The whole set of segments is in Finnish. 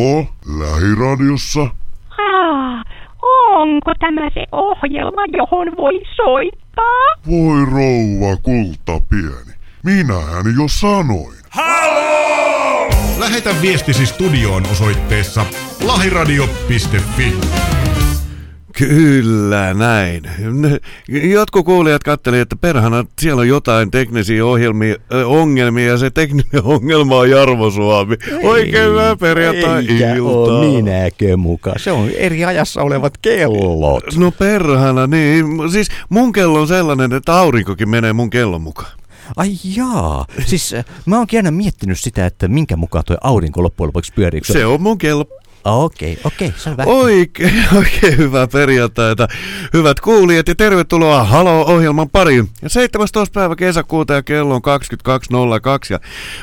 Halo, lähiradiossa? Ah, onko tämä se ohjelma, johon voi soittaa? Voi rouva kulta pieni. Minähän jo sanoin. Lähetä viestisi studioon osoitteessa lahiradio.fi. Kyllä näin. Jotkut kuulijat katteli, että perhana siellä on jotain teknisiä ohjelmia, ö, ongelmia ja se tekninen ongelma on Jarmo Suomi. Oikein hyvää perjantai-iltaa. Minäkö muka. Se on eri ajassa olevat kellot. No perhana, niin. Siis mun kello on sellainen, että aurinkokin menee mun kellon mukaan. Ai jaa. Siis äh, mä oonkin aina miettinyt sitä, että minkä mukaan tuo aurinko loppujen lopuksi pyörii. Se on mun kello. Okei, okei, selvä. Oikein, oikein hyvää perjantaita. Hyvät kuulijat ja tervetuloa Halo-ohjelman pariin. Ja 17. päivä kesäkuuta ja kello on 22.02. Ja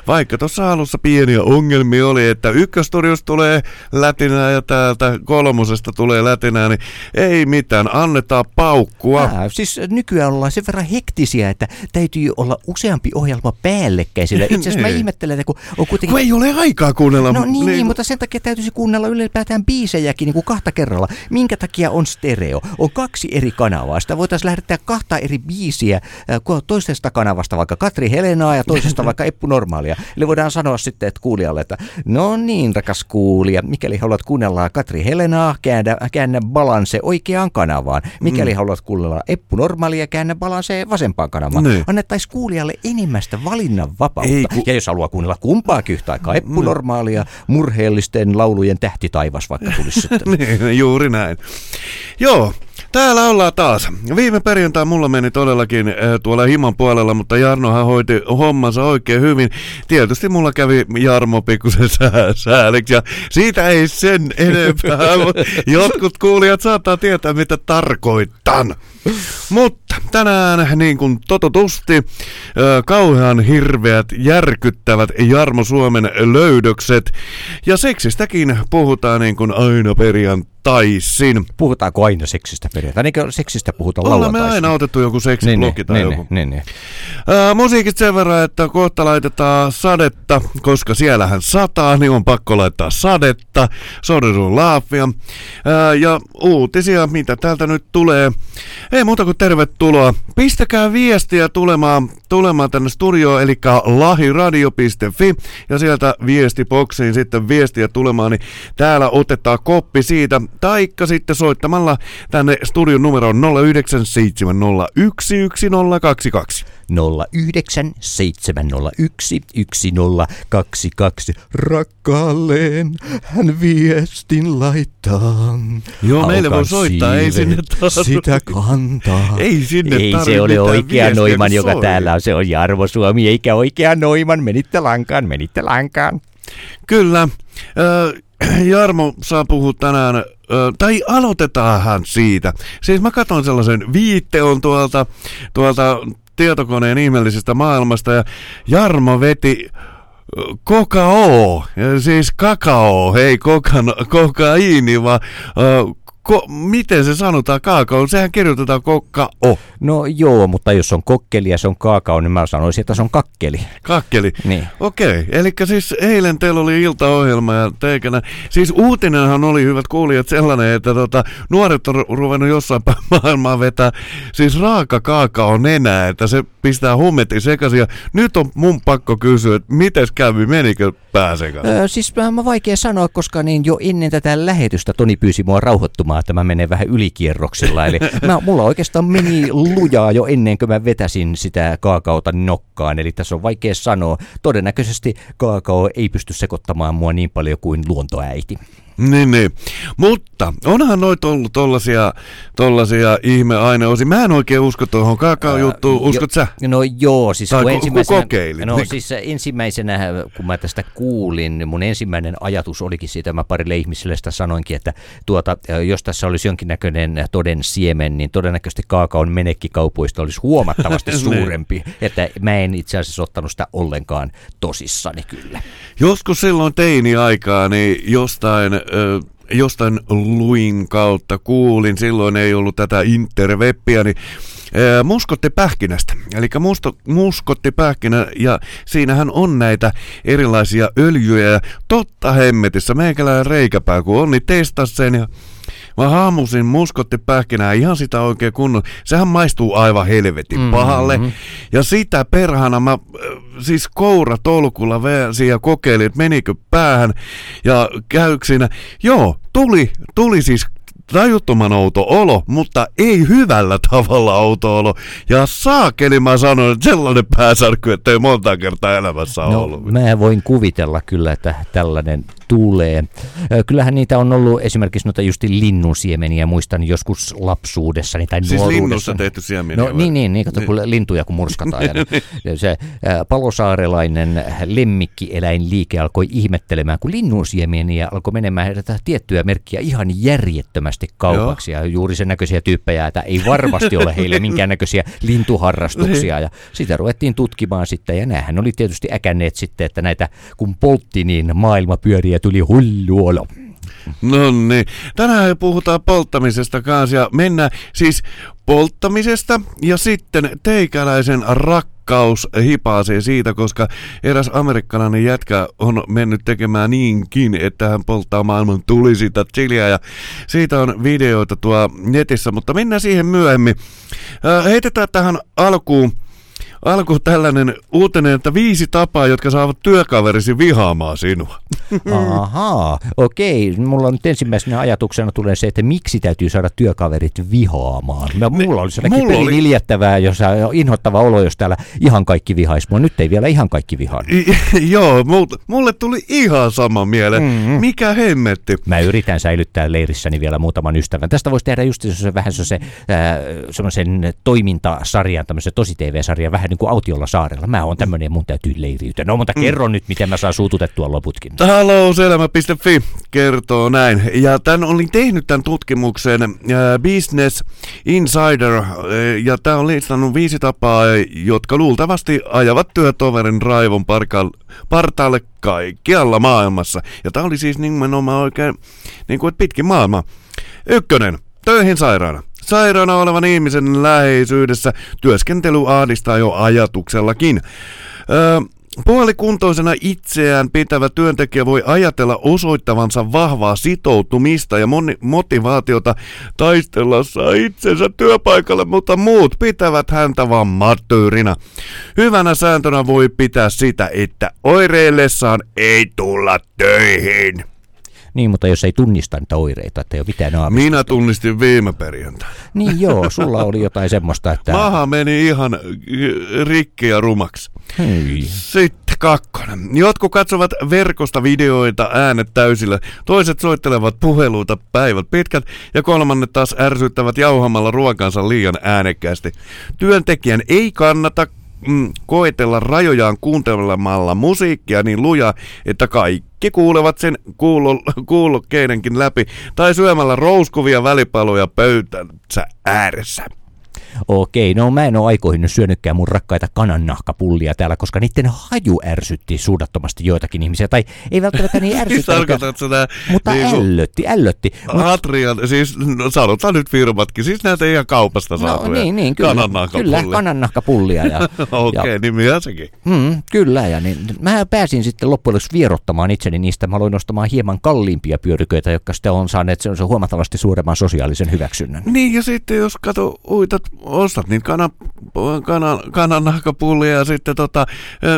vaikka tuossa alussa pieniä ongelmia oli, että ykkösturjusta tulee lätinää ja täältä kolmosesta tulee lätinää, niin ei mitään, annetaan paukkua. Ää, siis nykyään ollaan sen verran hektisiä, että täytyy olla useampi ohjelma päällekkäin. Itse asiassa mä Niin. ihmettelen, että kun on kuitenkin... Kun ei ole aikaa kuunnella. No niin, niin, mutta sen takia täytyisi kuunnella ylipäätään biisejäkin niin kuin kahta kerralla. Minkä takia on stereo? On kaksi eri kanavaa. Sitä voitaisiin lähettää kahta eri biisiä äh, toisesta kanavasta vaikka Katri Helenaa ja toisesta vaikka Eppu Normaalia. Eli voidaan sanoa sitten että kuulijalle, että no niin, rakas kuulija, mikäli haluat kuunnella Katri Helenaa, käännä, käännä balanse oikeaan kanavaan. Mikäli mm. haluat kuunnella Eppu Normaalia, käännä balanse vasempaan kanavaan. Niin. Annettaisiin kuulijalle enemmästä valinnan vapautta. Ei, ku- Ja jos haluaa kuunnella kumpaakin yhtä aikaa, Eppu Normaalia, murheellisten laulujen tähtitaivas vaikka tulisi sitten. niin, juuri näin. Joo, täällä ollaan taas. Viime perjantai mulla meni todellakin äh, tuolla himan puolella, mutta Jarnohan hoiti hommansa oikein hyvin. Tietysti mulla kävi Jarmo pikkusen sää, sääliksi ja siitä ei sen enempää, mutta jotkut kuulijat saattaa tietää mitä tarkoitan. Mutta tänään niin kuin tototusti äh, kauhean hirveät, järkyttävät Jarmo Suomen löydökset ja seksistäkin puhutaan niin kuin aina perjantaisin. Puhutaanko aina seksistä periaatteessa? Eikö seksistä puhuta Ollaan me lauantaisin? aina otettu joku niin, seksiblogi tai niin, joku. niin, niin. Ää, musiikit sen verran, että kohta laitetaan sadetta, koska siellähän sataa, niin on pakko laittaa sadetta, Soderun laafia. Ää, ja uutisia, mitä täältä nyt tulee. Ei muuta kuin tervetuloa. Pistäkää viestiä tulemaan, tulemaan tänne studioon, eli lahiradio.fi, ja sieltä viestiboksiin sitten viestiä tulemaan, niin täällä otetaan koppi siitä, taikka sitten soittamalla tänne studion numeroon 0970111022. 0970111022 rakkaalleen hän viestin laittaa. Joo, meille voi soittaa, ei sinne tarvi- Sitä kantaa. Ei sinne Ei se ole oikea Noiman, joka soi. täällä on. Se on Jarmo Suomi, eikä oikea Noiman. Menitte lankaan, menitte lankaan. Kyllä. Jarmo saa puhua tänään, tai aloitetaanhan siitä. Siis mä katson sellaisen viitteon tuolta, tuolta tietokoneen ihmeellisestä maailmasta ja Jarmo veti Kokao, siis kakao, ei kokan, kokaiini, vaan ko, miten se sanotaan kaakao, sehän kirjoitetaan kokao, No joo, mutta jos on kokkeli ja se on kaakao, niin mä sanoisin, että se on kakkeli. kakkeli. Niin. Okei, eli siis eilen teillä oli iltaohjelma ja teikänä. Siis uutinenhan oli, hyvät kuulijat, sellainen, että tota, nuoret on ru- ruvennut jossain päin maailmaa vetää siis raaka kaakao nenää, että se pistää hummetin sekaisin. Ja nyt on mun pakko kysyä, että mites kävi, menikö pääsekään? Öö, siis mä, mä vaikea sanoa, koska niin jo ennen tätä lähetystä Toni pyysi mua rauhoittumaan, että mä menen vähän ylikierroksilla. Eli mä, mulla oikeastaan meni lujaa jo ennen kuin mä vetäsin sitä kaakaota nokkaan. Eli tässä on vaikea sanoa. Todennäköisesti kaakao ei pysty sekoittamaan mua niin paljon kuin luontoäiti. Niin, niin. Mutta onhan noita ollut tollasia, tollasia ihmeaineosia. Mä en oikein usko tuohon kakao-juttuun, uskot sä? No joo, siis Tai kun ku- ku ensimmäisenä, kokeilit, no, niin. siis ensimmäisenä, kun mä tästä kuulin, niin mun ensimmäinen ajatus olikin siitä, mä parille ihmiselle sitä sanoinkin, että tuota, jos tässä olisi jonkinnäköinen toden siemen, niin todennäköisesti kaakaon menekkikaupoista olisi huomattavasti Niin. suurempi, että mä en itse asiassa ottanut sitä ollenkaan tosissani kyllä. Joskus silloin teini-aikaa, niin jostain, ö, jostain luin kautta kuulin, silloin ei ollut tätä interwebbiä, niin ää, muskottipähkinästä. Eli musto, muskottipähkinä, ja siinähän on näitä erilaisia öljyjä. Ja totta hemmetissä, meikäläinen reikäpää, kun on, niin testas sen ja Mä haamusin muskottipähkinää ihan sitä oikein kunnon. Sehän maistuu aivan helvetin Mm-hmm. pahalle. Ja sitä perhana mä äh, siis koura tolkulla väänsin ja kokeilin, että menikö päähän. Ja käykö siinä. Joo, tuli, tuli siis tajuttoman outo olo, mutta ei hyvällä tavalla outo olo. Ja saakeli mä sanoin, että sellainen pääsärky, että ei monta kertaa elämässä No, ollut. mä voin kuvitella kyllä, että tällainen tulee. Kyllähän niitä on ollut esimerkiksi noita just linnunsiemeniä, muistan joskus lapsuudessani tai Siis nuoruudessa. linnusta tehty siemeniä No vai? niin, niin, niin kato, kun lintuja kun murskataan. Ja ne- se palosaarelainen lemmikkieläinliike alkoi ihmettelemään, kun linnunsiemeniä alkoi menemään tiettyä merkkiä ihan järjettömästi kaupaksi. Ja juuri sen näköisiä tyyppejä, että ei varmasti ole heille minkäännäköisiä lintuharrastuksia. Ja sitä ruvettiin tutkimaan sitten, ja näähän oli tietysti äkänneet sitten, että näitä kun poltti, niin maailma pyöri ja tuli hullu olo. No niin, tänään puhutaan polttamisesta kanssa ja mennään siis polttamisesta ja sitten teikäläisen rakkaus hipaasee siitä, koska eräs amerikkalainen jätkä on mennyt tekemään niinkin, että hän polttaa maailman tulisinta chiliä ja siitä on videoita tuo netissä, mutta mennään siihen myöhemmin. Äh, heitetään tähän alkuun Alku tällainen uutinen, että viisi tapaa, jotka saavat työkaverisi vihaamaan sinua. Ahaa, okei. Mulla on nyt ensimmäisenä ajatuksena tulee se, että miksi täytyy saada työkaverit vihaamaan. Mä, mulla oli sellainen mulla oli- viljättävää, jos inhottava olo, jos täällä ihan kaikki vihais mua. Nyt ei vielä ihan kaikki vihaa. Joo, mulle tuli ihan sama mieleen. Mm-hmm. Mikä hemmetti? Mä yritän säilyttää leirissäni vielä muutaman ystävän. Tästä voisi tehdä just se, vähän se, se, semmoisen toimintasarjan, tämmöisen tosi TV-sarjan, vähän niin kuin Autiolla saarella. Mä oon tämmöinen ja mun täytyy leiriytyä. No mutta kerro nyt, miten mä saan suututettua loputkin. Talouselämä.fi kertoo näin. Ja tän olin tehnyt tämän tutkimuksen äh, Business Insider, äh, ja tämä on listannut viisi tapaa, jotka luultavasti ajavat työtoverin raivon parka- partaalle kaikkialla maailmassa. Ja tämä oli siis nimenomaan oikein, niin kuin että pitkin maailmaa. Ykkönen, töihin sairaana. Sairaana olevan ihmisen läheisyydessä työskentely ahdistaa jo ajatuksellakin. Öö, Puolikuntoisena itseään pitävä työntekijä voi ajatella osoittavansa vahvaa sitoutumista ja moni- motivaatiota taistellessa itsensä työpaikalle, mutta muut pitävät häntä vaan marttyyrina. Hyvänä sääntönä voi pitää sitä, että oireillessaan ei tulla töihin. Niin, mutta jos ei tunnista niitä oireita, että ei ole mitään aamista. Minä tunnistin viime perjantaina. Niin joo, sulla oli jotain semmoista, että... Maha meni ihan äh, rikki ja rumaksi. Hei. Sitten kakkonen. Jotkut katsovat verkosta videoita äänet täysillä, toiset soittelevat puheluita päivät pitkät ja kolmannet taas ärsyttävät jauhamalla ruokansa liian äänekkäästi. Työntekijän ei kannata mm, koetella rajojaan kuuntelemalla musiikkia niin luja, että kaikki kuulevat sen kuulo, kuulokkeidenkin läpi tai syömällä rouskuvia välipaloja pöytänsä ääressä. Okei, no mä en ole aikoihin nyt syönytkään mun rakkaita kanannahkapullia täällä, koska niiden haju ärsytti suudattomasti joitakin ihmisiä. Tai ei välttämättä niin sitä mutta niin ällötti, ällötti. Mut, Atrian, siis no, sanotaan nyt firmatkin, siis näitä ihan kaupasta no saatuja niin, niin, kyllä, kanannahkapullia. kyllä kanannahkapullia. Ja, Okei, ja, nimiä sekin. mm, kyllä, ja niin, mä pääsin sitten loppujen lopuksi vierottamaan itseni niistä. Mä aloin ostamaan hieman kalliimpia pyöriköitä, jotka sitten on saaneet sen sen huomattavasti suuremman sosiaalisen hyväksynnän. Niin ja sitten jos kato, uitat, ostat niitä kana, kana, kanannahkapullia ja sitten tota,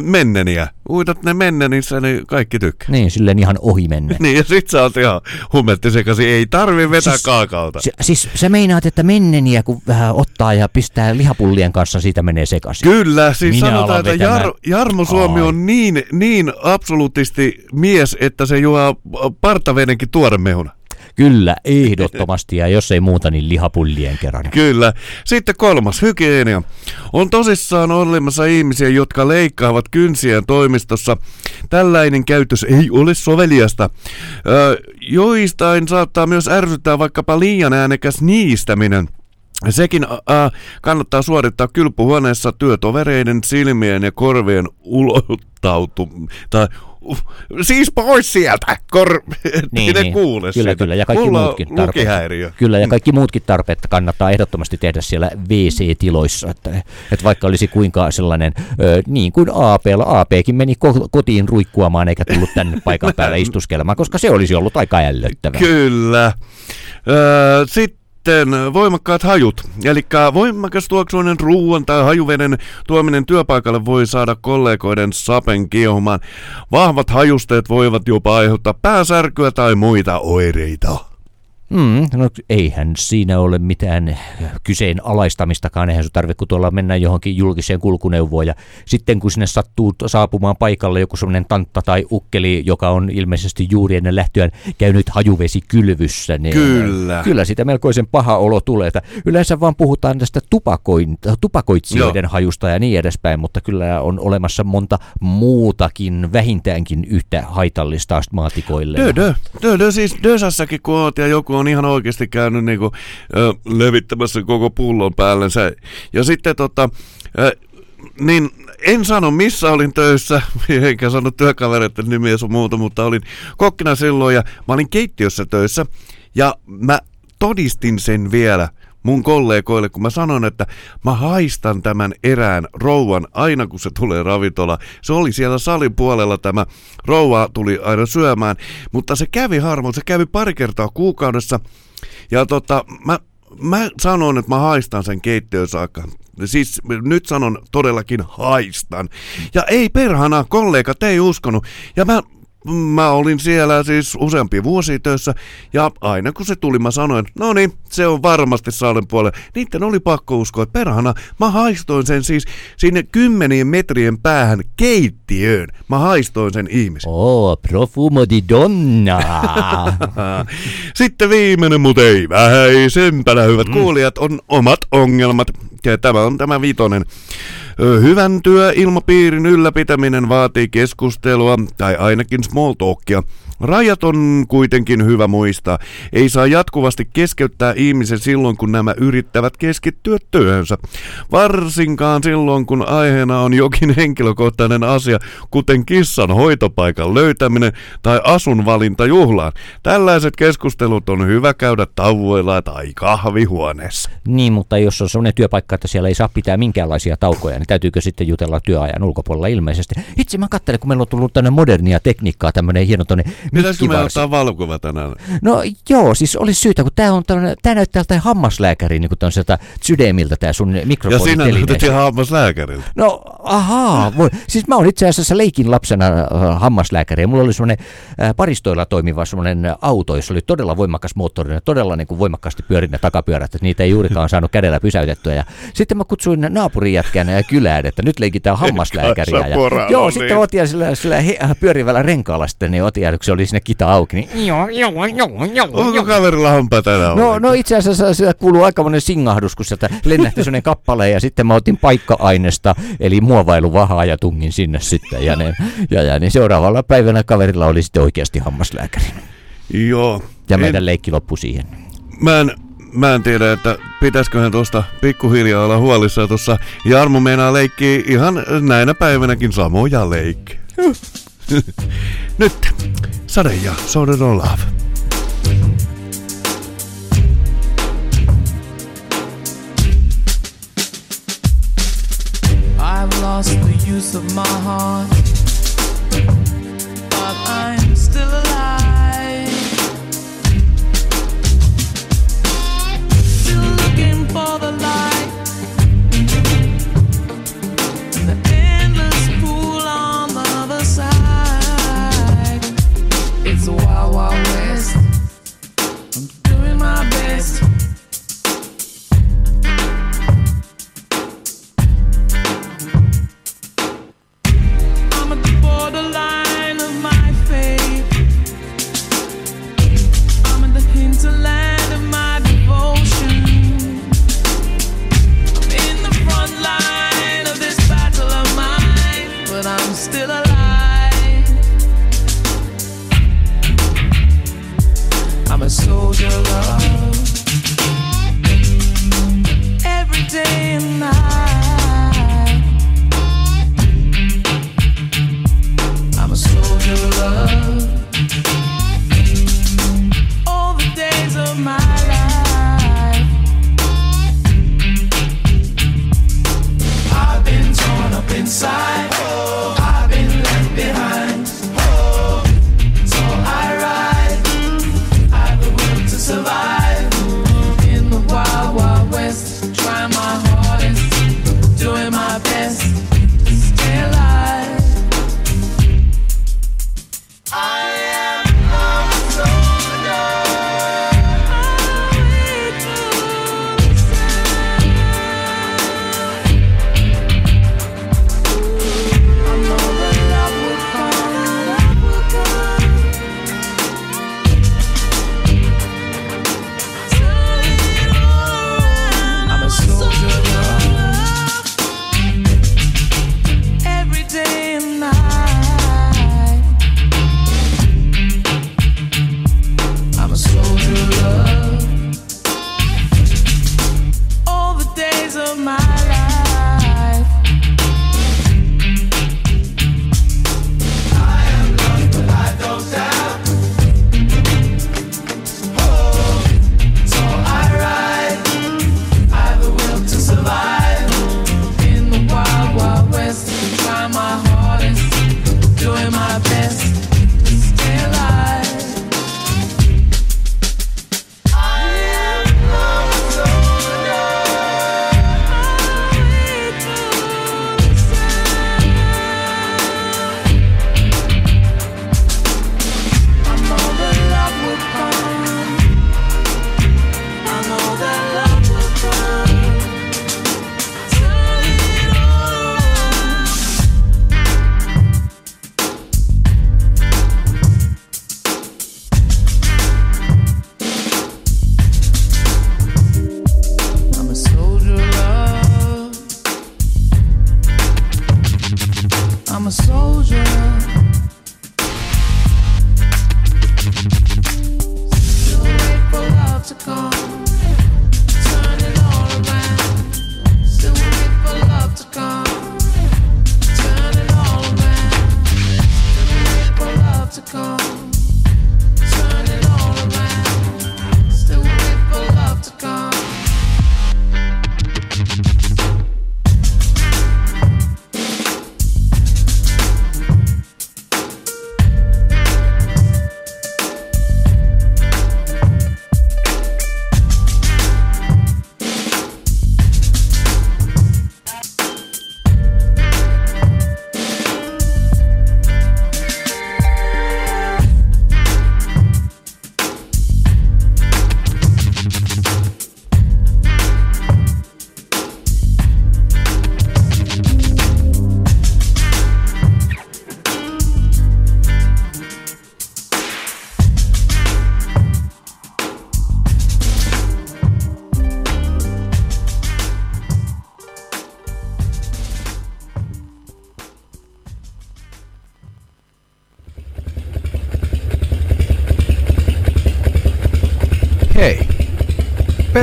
menneniä. Uitat ne mennenissä, niin kaikki tykkää. Niin, silleen ihan ohi menne. Niin ja sit sä oot ihan hummettisekaisin, ei tarvi vetää Siis- kaakaota. Se, siis sä meinaat, että menneniä kun vähän ottaa ja pistää lihapullien kanssa, siitä menee sekaisin. Kyllä, siis Minä sanotaan, että Jar, Jarmo Suomi Ai. on niin, niin absoluutisti mies, että se juo partavedenkin tuoremehuna. Kyllä, ehdottomasti, ja jos ei muuta, niin lihapullien kerran. Kyllä. Sitten kolmas, hygienia. On tosissaan olemassa ihmisiä, jotka leikkaavat kynsiään toimistossa. Tällainen käytös ei ole soveliasta. Ö, joistain saattaa myös ärsyttää vaikkapa liian äänekäs niistäminen. Sekin ää, kannattaa suorittaa kylpyhuoneessa työtovereiden silmien ja korvien ulottautu, tai siis pois sieltä, kor... niin, ne niin. kuule Kyllä, sitä. kyllä, ja kaikki Mulla muutkin tarpeet. Kyllä, ja kaikki muutkin tarpeet kannattaa ehdottomasti tehdä siellä WC-tiloissa. Että, että vaikka olisi kuinka sellainen, ö, niin kuin APlla, APkin meni ko- kotiin ruikkuamaan eikä tullut tänne paikan päälle istuskelemaan, koska se olisi ollut aika ällöttävää. Kyllä. Öö, sitten voimakkaat hajut, eli voimakas tuoksuinen ruoan tai hajuveden tuominen työpaikalle voi saada kollegoiden sapen kiehumaan. Vahvat hajusteet voivat jopa aiheuttaa pääsärkyä tai muita oireita. Mm, no eihän siinä ole mitään kyseenalaistamistakaan, eihän se tarvitse, kun tuolla mennään johonkin julkiseen kulkuneuvoon ja sitten kun sinne sattuu saapumaan paikalle joku semmoinen tantta tai ukkeli, joka on ilmeisesti juuri ennen lähtöään käynyt hajuvesikylvyssä, niin Kyllä. kyllä sitä melkoisen paha olo tulee. Että yleensä vaan puhutaan tästä tupakoin, tupakoitsijoiden Joo. hajusta ja niin edespäin, mutta kyllä on olemassa monta muutakin vähintäänkin yhtä haitallista astmaatikoille. Dö, dö, dö, dö, siis Dösassakin kun oot ja joku on ihan oikeasti käynyt niinku, ö, levittämässä koko pullon päällensä. Ja sitten tota, ö, niin en sano missä olin töissä, enkä sano työkavereiden nimiä sun muuta, mutta olin kokkina silloin ja mä olin keittiössä töissä ja mä todistin sen vielä mun kollegoille, kun mä sanon, että mä haistan tämän erään rouvan aina kun se tulee ravintola. Se oli siellä salin puolella tämä rouva tuli aina syömään, mutta se kävi harvoin, se kävi pari kertaa kuukaudessa. Ja tota, mä, mä sanon, että mä haistan sen keittiön saakka. Siis nyt sanon todellakin haistan. Ja ei perhana, kollegat ei uskonut. Ja mä Mä olin siellä siis useampia vuosia töissä, ja aina kun se tuli, mä sanoin, no niin, se on varmasti salen puolella. Niiden oli pakko uskoa, että perhana, mä haistoin sen siis sinne kymmenien metrien päähän keittiöön. Mä haistoin sen ihmisen. Oh, profumo di donna. Sitten viimeinen, mutta ei vähäisempänä, hyvät kuulijat, on omat ongelmat. Ja tämä on tämä vitonen. Ö, Hyvän työilmapiirin ylläpitäminen vaatii keskustelua tai ainakin small talkia. Rajat on kuitenkin hyvä muistaa. Ei saa jatkuvasti keskeyttää ihmisen silloin, kun nämä yrittävät keskittyä työhönsä. Varsinkaan silloin, kun aiheena on jokin henkilökohtainen asia, kuten kissan hoitopaikan löytäminen tai asunvalinta juhlaan. Tällaiset keskustelut on hyvä käydä tauoilla tai kahvihuoneessa. Niin, mutta jos on sellainen työpaikka, että siellä ei saa pitää minkäänlaisia taukoja, niin täytyykö sitten jutella työajan ulkopuolella ilmeisesti? Itse mä katselen, kun meillä on tullut tänne modernia tekniikkaa, tämmöinen hieno tonne Pitäisikö me mikkivarsi. ottaa valokuva tänään? No joo, siis olisi syytä, kun tämä on tämmönen, tää näyttää tältä hammaslääkäri, niin kuin tämmöiseltä sydämiltä tämä sun Ja mikrofoni siinä näytettiin hammaslääkäriltä. No, ahaa. Voi. Siis mä oon itse asiassa leikin lapsena äh, hammaslääkäri ja mulla oli semmoinen äh, paristoilla toimiva semmoinen auto, jossa oli todella voimakas moottori ja todella niin kuin voimakkaasti pyörin ne takapyörät, että niitä ei juurikaan saanut kädellä pysäytettyä. Ja sitten mä kutsuin naapurin jätkän äh, kylään, että nyt leikitään hammaslääkäriä. Ja, joo, niin. sitten otin sillä, sillä he, pyörivällä renkaalla sitten, niin otin, ja se oli sinne kita auki, niin Joo, joo, joo, joo, Onko kaverilla hampaa tänään? No, no itse asiassa sieltä kuuluu aikamoinen singahdus, kun sieltä lennähti sellainen kappale ja sitten mä otin paikka-ainesta, eli muovailuvahaa ja tungin sinne sitten. Ja, ne, ja, ja niin seuraavalla päivänä kaverilla oli sitten oikeasti hammaslääkäri. Joo. Ja En- meidän leikki loppui siihen. Mä en, mä en tiedä, että pitäisiköhän tuosta pikkuhiljaa olla huolissaan. Tuossa Jarmo meinaa leikkiä ihan näinä päivänäkin samoja leikkejä. Nyt Sade ja Soden Olaf. I've lost the use of my heart,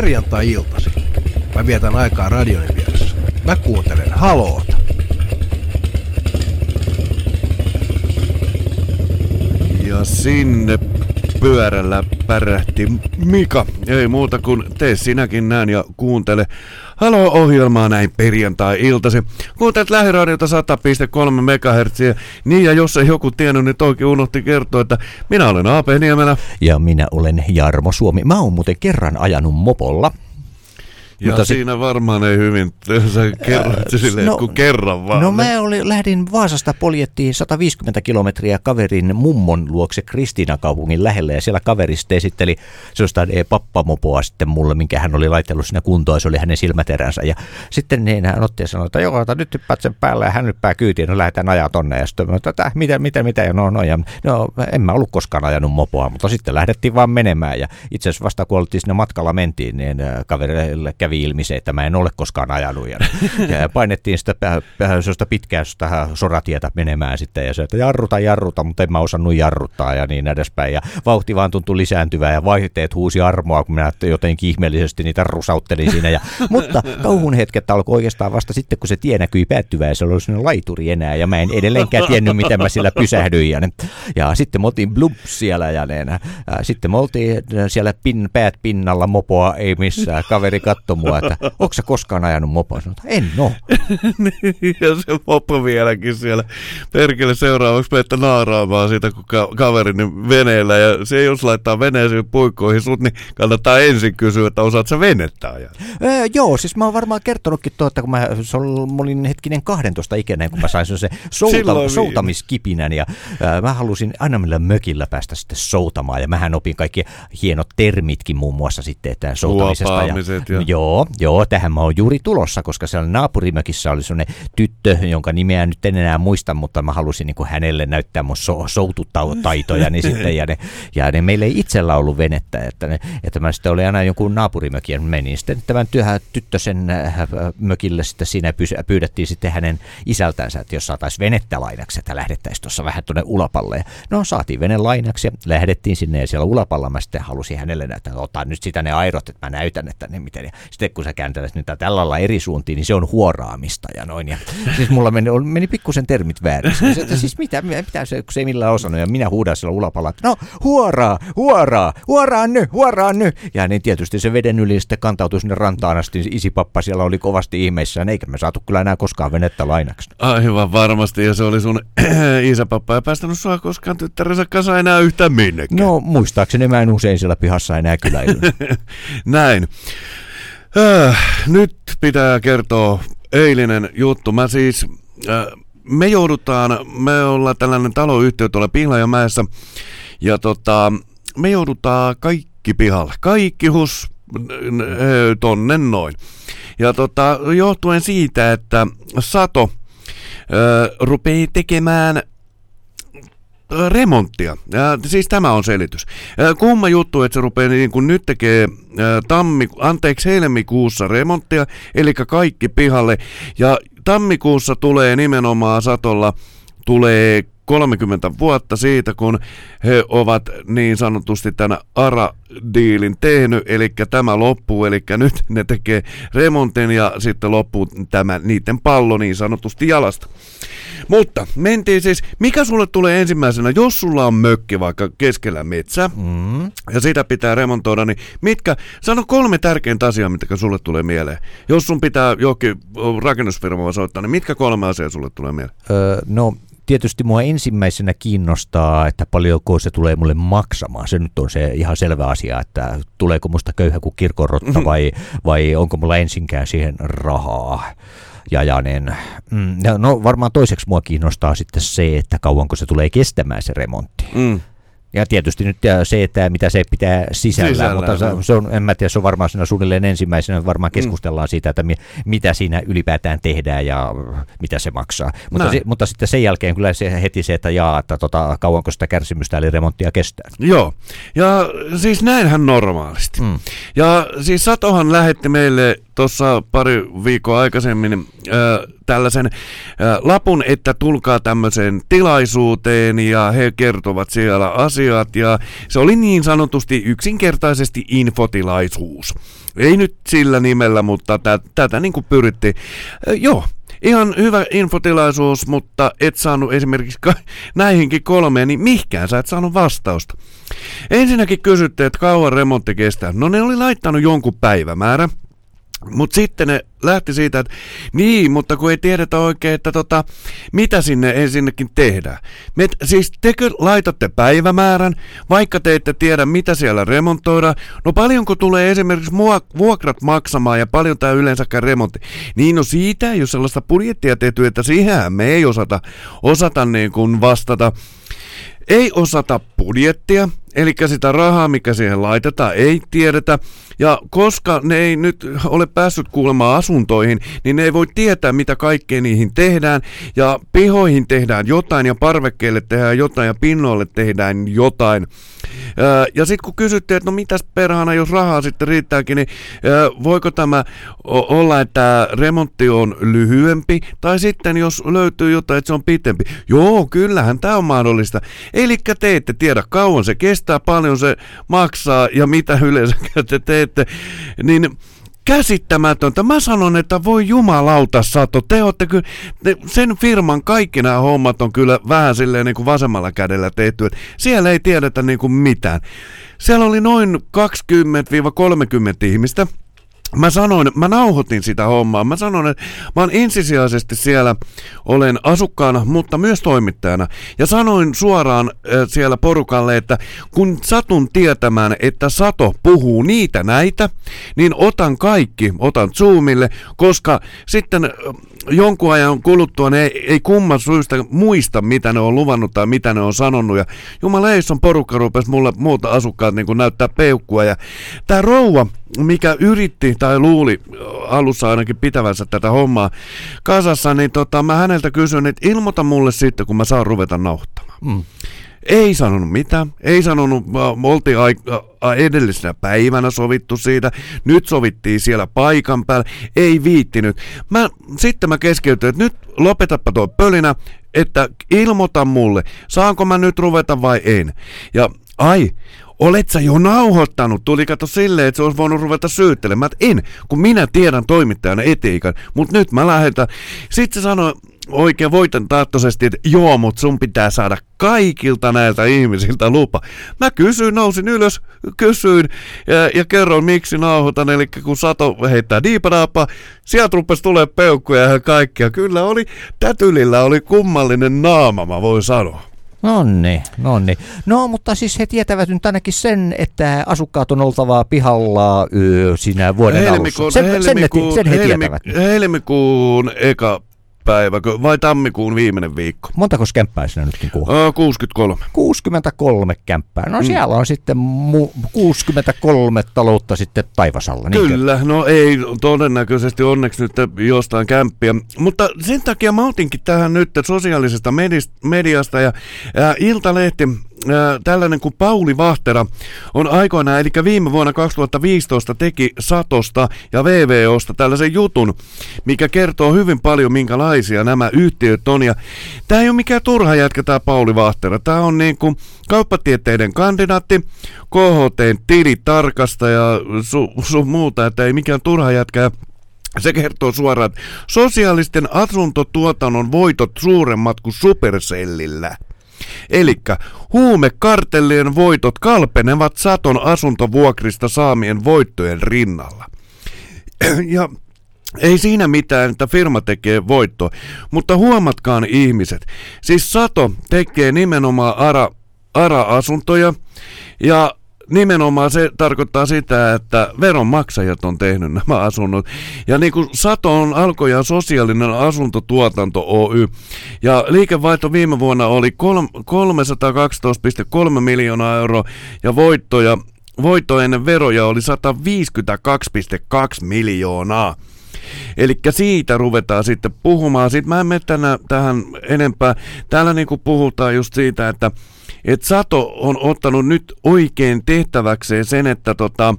perjantai-iltasi. Mä vietän aikaa radioni vieressä. Mä kuuntelen haloota. Ja sinne pyörällä pärähti Mika. Ei muuta kuin tee sinäkin näin ja kuuntele Halo-ohjelmaa näin perjantai-iltasi. Kuuntelet lähiradiota 100,3 MHz. Niin ja jos ei joku tiennyt, niin toikin unohti kertoa, että minä olen Aape Niemelä. Ja minä olen Jarmo Suomi. Mä oon muuten kerran ajanut mopolla. Ja Mutta Mutta si- siinä varmaan ei hyvin, sä kerroit äh, silleen, no, kun kerran vaan. No mä oli, lähdin Vaasasta poljettiin 150 kilometriä kaverin mummon luokse Kristiina kaupungin lähelle ja siellä kaveri sitten esitteli sellaista eh, pappamopoa sitten mulle, minkä hän oli laitellut siinä kuntoon, se oli hänen silmäteränsä. Ja sitten niin hän otti ja sanoi, että joo, ota nyt hyppäät sen päälle ja hän hyppää kyytiin, no lähdetään ajaa tonne. Ja sitten että "Täh, mitä, mitä, mitä? Ja no, no, ja no en mä ollut koskaan ajanut mopoa, mutta sitten lähdettiin vaan menemään ja itse asiassa vasta kun oltiin sinne matkalla mentiin, niin äh, kaverille kävi ilmi se, että mä en ole koskaan ajanut ja, ja painettiin sitä pä- pä- pitkää soratietä menemään sitten ja se, että jarruta, jarruta, mutta en mä osannut jarruttaa ja niin edespäin. Ja vauhti vaan tuntui lisääntyvää ja vaihteet huusi armoa, kun minä jotenkin ihmeellisesti niitä rusauttelin siinä ja, mutta kauhun hetket alkoi oikeastaan vasta sitten, kun se tie näkyi päättyvää ja se oli sellainen laituri enää ja mä en edelleenkään tiennyt, miten mä sillä pysähdyin. Ja, ne, ja sitten me oltiin blumps siellä ja ne, ää, sitten me oltiin siellä pin, päät pinnalla mopoa ei missään, kaveri katsoi mua, että onko sä koskaan ajanut mopoa? Sanoin, että en oo. ja se mopo vieläkin siellä. Perkele seuraavaksi meitä naaraamaan siitä, kun ka- kaverini veneellä. Ja se jos laittaa veneeseen puikkoihin sut, niin kannattaa ensin kysyä, että osaat sä venettä ajaa. Öö, joo, siis mä oon varmaan kertonutkin tuota, kun mä, se ol, mä olin hetkinen 12 ikäinen, kun mä sain se Silloin souta, soutamiskipinän ja öö, mä halusin aina millä mökillä päästä sitten soutamaan ja mähän opin kaikki hienot termitkin muun muassa sitten, että soutamisesta. Huopaamiset ja- Joo, joo, tähän mä oon juuri tulossa, koska siellä naapurimökissä oli sellainen tyttö, jonka nimeä nyt en enää muista, mutta mä halusin niin kuin hänelle näyttää mun so, soututaitoja, niin sitten, ja, ne, ja ne, meillä ei itsellä ollut venettä, että, ne, että mä sitten olin aina jonkun naapurimökin ja menin sitten tämän työhä tyttösen äh, mökille sitten siinä pyydettiin sitten hänen isältänsä, että jos saataisiin venettä lainaksi, että lähdettäisiin tuossa vähän tuonne Ulapalle. Ja no saatiin vene lainaksi ja lähdettiin sinne ja siellä Ulapalla mä sitten halusin hänelle näyttää, että ota nyt sitä ne airot, että mä näytän, että ne miten. Ja sitten kun sä kääntelet niitä tällä lailla eri suuntiin, niin se on huoraamista ja noin. Ja siis mulla meni, meni pikkusen termit väärin. Siis, että siis mitä, mitä se, kun se ei millään osannut ja minä huudan siellä Ulapalla, että no huoraa, huoraa, huoraa nyt, huoraa nyt. Ja niin tietysti se veden yli sitten kantautui sinne rantaan asti. Isipappa siellä oli kovasti ihmeissään, eikä me saatu kyllä enää koskaan venettä lainaksi. Aivan varmasti, ja se oli sun isäpappa ei päästänyt sua koskaan tyttärensä kanssa enää yhtään minnekään. No muistaakseni mä en usein siellä pihassa enää kyläily. Näin. Äh, nyt pitää kertoa eilinen juttu. Mä siis, äh, me joudutaan, me ollaan tällainen taloyhtiö tuolla Pihlajamäessä, ja tota, me joudutaan kaikki pihalle. Kaikki hus tonne noin. Ja tota, johtuen siitä, että Sato ö, rupeaa tekemään remonttia. Ja, siis tämä on selitys. Ö, Kumma juttu, että se rupeaa niin kuin nyt tekee tammi, anteeksi, helmikuussa remonttia, eli kaikki pihalle. Ja tammikuussa tulee nimenomaan satolla tulee 30 vuotta siitä, kun he ovat niin sanotusti tämän ARA-diilin tehnyt, eli tämä loppuu, eli nyt ne tekee remontin ja sitten loppuu tämä niiden pallo niin sanotusti jalasta. Mutta mentiin siis, mikä sulle tulee ensimmäisenä, jos sulla on mökki vaikka keskellä metsä Mm. ja sitä pitää remontoida, niin mitkä, sano kolme tärkeintä asiaa, mitkä sulle tulee mieleen. Jos sun pitää johonkin rakennusfirmaan soittaa, niin mitkä kolme asiaa sulle tulee mieleen? Öö, no tietysti mua ensimmäisenä kiinnostaa, että paljonko se tulee mulle maksamaan. Se nyt on se ihan selvä asia, että tuleeko musta köyhä kuin kirkonrotta vai, vai onko mulla ensinkään siihen rahaa. Jajanen. Mm, ja no varmaan toiseksi mua kiinnostaa sitten se, että kauanko se tulee kestämään se remontti. Mm. Ja tietysti nyt ja se, että mitä se pitää sisällä, Sisällä, mutta se, se on, en mä tiedä, se on varmaan siinä suunnilleen ensimmäisenä, varmaan Mm. keskustellaan siitä, että mi, mitä siinä ylipäätään tehdään ja mitä se maksaa. Mutta, Näin. se, mutta sitten sen jälkeen kyllä se heti se, että jaa, että tota, kauanko sitä kärsimystä eli remonttia kestää. Joo, ja siis näinhän normaalisti. Mm. Ja siis Satohan lähetti meille tuossa pari viikkoa aikaisemmin äh, tällaisen lapun, että tulkaa tämmöiseen tilaisuuteen ja he kertovat siellä asiat ja se oli niin sanotusti yksinkertaisesti infotilaisuus. Ei nyt sillä nimellä, mutta tä, tätä niin kuin pyrittiin. Äh, joo, Ihan hyvä infotilaisuus, mutta et saanut esimerkiksi näihinkin kolmeen, niin mihkään sä et saanut vastausta. Ensinnäkin kysyttiin, että kauan remontti kestää. No ne oli laittanut jonkun päivämäärä, mutta sitten ne lähti siitä, että niin, mutta kun ei tiedetä oikein, että tota, mitä sinne ensinnäkin tehdään. Me, siis tekö laitatte päivämäärän, vaikka te ette tiedä, mitä siellä remontoidaan. No paljonko tulee esimerkiksi vuokrat maksamaan ja paljon tämä yleensäkään remontti. Niin no siitä ei ole sellaista budjettia tehty, että siihen me ei osata, osata niin kuin vastata. Ei osata budjettia, eli sitä rahaa, mikä siihen laitetaan, ei tiedetä. Ja koska ne ei nyt ole päässyt kuulemaan asuntoihin, niin ne ei voi tietää, mitä kaikkea niihin tehdään. Ja pihoihin tehdään jotain, ja parvekkeille tehdään jotain, ja pinnoille tehdään jotain. Ja sitten kun kysyttiin, että no mitäs perhana, jos rahaa sitten riittääkin, niin voiko tämä olla, että remontti on lyhyempi, tai sitten jos löytyy jotain, että se on pitempi. Joo, kyllähän tämä on mahdollista. Eli te ette tiedä kauan se kestää, paljon se maksaa ja mitä yleensä te teette, niin käsittämätöntä. Mä sanon, että voi jumalauta Sato, te olette kyllä, te, sen firman kaikki nämä hommat on kyllä vähän silleen niin kuin vasemmalla kädellä tehty, että siellä ei tiedetä niin kuin mitään. Siellä oli noin 20-30 ihmistä, Mä sanoin, mä nauhoitin sitä hommaa. Mä sanoin, että mä oon ensisijaisesti siellä, olen asukkaana, mutta myös toimittajana. Ja sanoin suoraan siellä porukalle, että kun satun tietämään, että Sato puhuu niitä näitä, niin otan kaikki, otan Zoomille, koska sitten jonkun ajan kuluttua ne ei, ei kumman syystä muista, mitä ne on luvannut tai mitä ne on sanonut. Ja jumaleisson porukka rupesi mulle muuta asukkaat niin kuin näyttää peukkua. Ja tämä rouva, mikä yritti tai luuli alussa ainakin pitävänsä tätä hommaa kasassa, niin tota, mä häneltä kysyin, että ilmoita mulle sitten, kun mä saan ruveta nauhoittamaan. Mm. Ei sanonut mitään, ei sanonut, me oltiin edellisenä päivänä sovittu siitä, nyt sovittiin siellä paikan päällä, ei viittinyt. Mä, sitten mä keskeytyin, että nyt lopetappa tuo pölinä, että ilmoita mulle, saanko mä nyt ruveta vai en. Ja ai, olet sä jo nauhoittanut? Tuli kato silleen, että se olisi voinut ruveta syyttelemään. Mä, en, kun minä tiedän toimittajana etiikan, mutta nyt mä lähetän. Sitten se sanoi oikein voitan tahtoisesti, että joo, mutta sun pitää saada kaikilta näiltä ihmisiltä lupa. Mä kysyin, nousin ylös, kysyin ja, ja kerroin miksi nauhoitan, eli kun Sato heittää diipadaapa, sieltä rupesi tulee peukkuja ja kaikkia. Kyllä oli, tätylillä oli kummallinen naama, mä voin sanoa. Nonni, nonni. No, mutta siis he tietävät nyt ainakin sen, että asukkaat on oltava pihalla yö, siinä vuoden alussa. Sen, sen, he, sen he tietävät. helmikuun eka päivä vai tammikuun viimeinen viikko? Montako kämppää sinä nytkin kuulla? Ää, 63. 63 kämppää. No Mm. siellä on sitten mu- 63 taloutta sitten taivasalla. niinkö? Kyllä, no ei todennäköisesti onneksi nyt jostain kämppiä. Mutta sen takia mä otinkin tähän nyt sosiaalisesta medis- mediasta ja ää, Iltalehti tällainen kuin Pauli Vahtera on aikoinaan, eli viime vuonna 2015 teki Satosta ja VVOsta tällaisen jutun, mikä kertoo hyvin paljon, minkälaisia nämä yhtiöt on. Ja tämä ei ole mikään turha jätkä tämä Pauli Vahtera. Tämä on niin kuin kauppatieteiden kandidaatti, KHT tilitarkastaja, sun su muuta, että ei mikään turha jätkä. Ja se kertoo suoraan, että sosiaalisten asuntotuotannon voitot suuremmat kuin Supercellillä. Eli huumekartellien voitot kalpenevat saton asuntovuokrista saamien voittojen rinnalla. Ja ei siinä mitään, että firma tekee voitto, mutta huomatkaan ihmiset. Siis Sato tekee nimenomaan ARA, ARA-asuntoja ja nimenomaan se tarkoittaa sitä, että veronmaksajat on tehnyt nämä asunnot. Ja niin kuin Sato on alkojaan sosiaalinen asuntotuotanto Oy. Ja liikevaihto viime vuonna oli kolm- 312,3 miljoonaa euroa ja voittoja, voitto ennen veroja oli 152,2 miljoonaa. Eli siitä ruvetaan sitten puhumaan. Sitten mä en mene tänä, tähän enempää. Täällä niinku puhutaan just siitä, että et Sato on ottanut nyt oikein tehtäväkseen sen, että tota,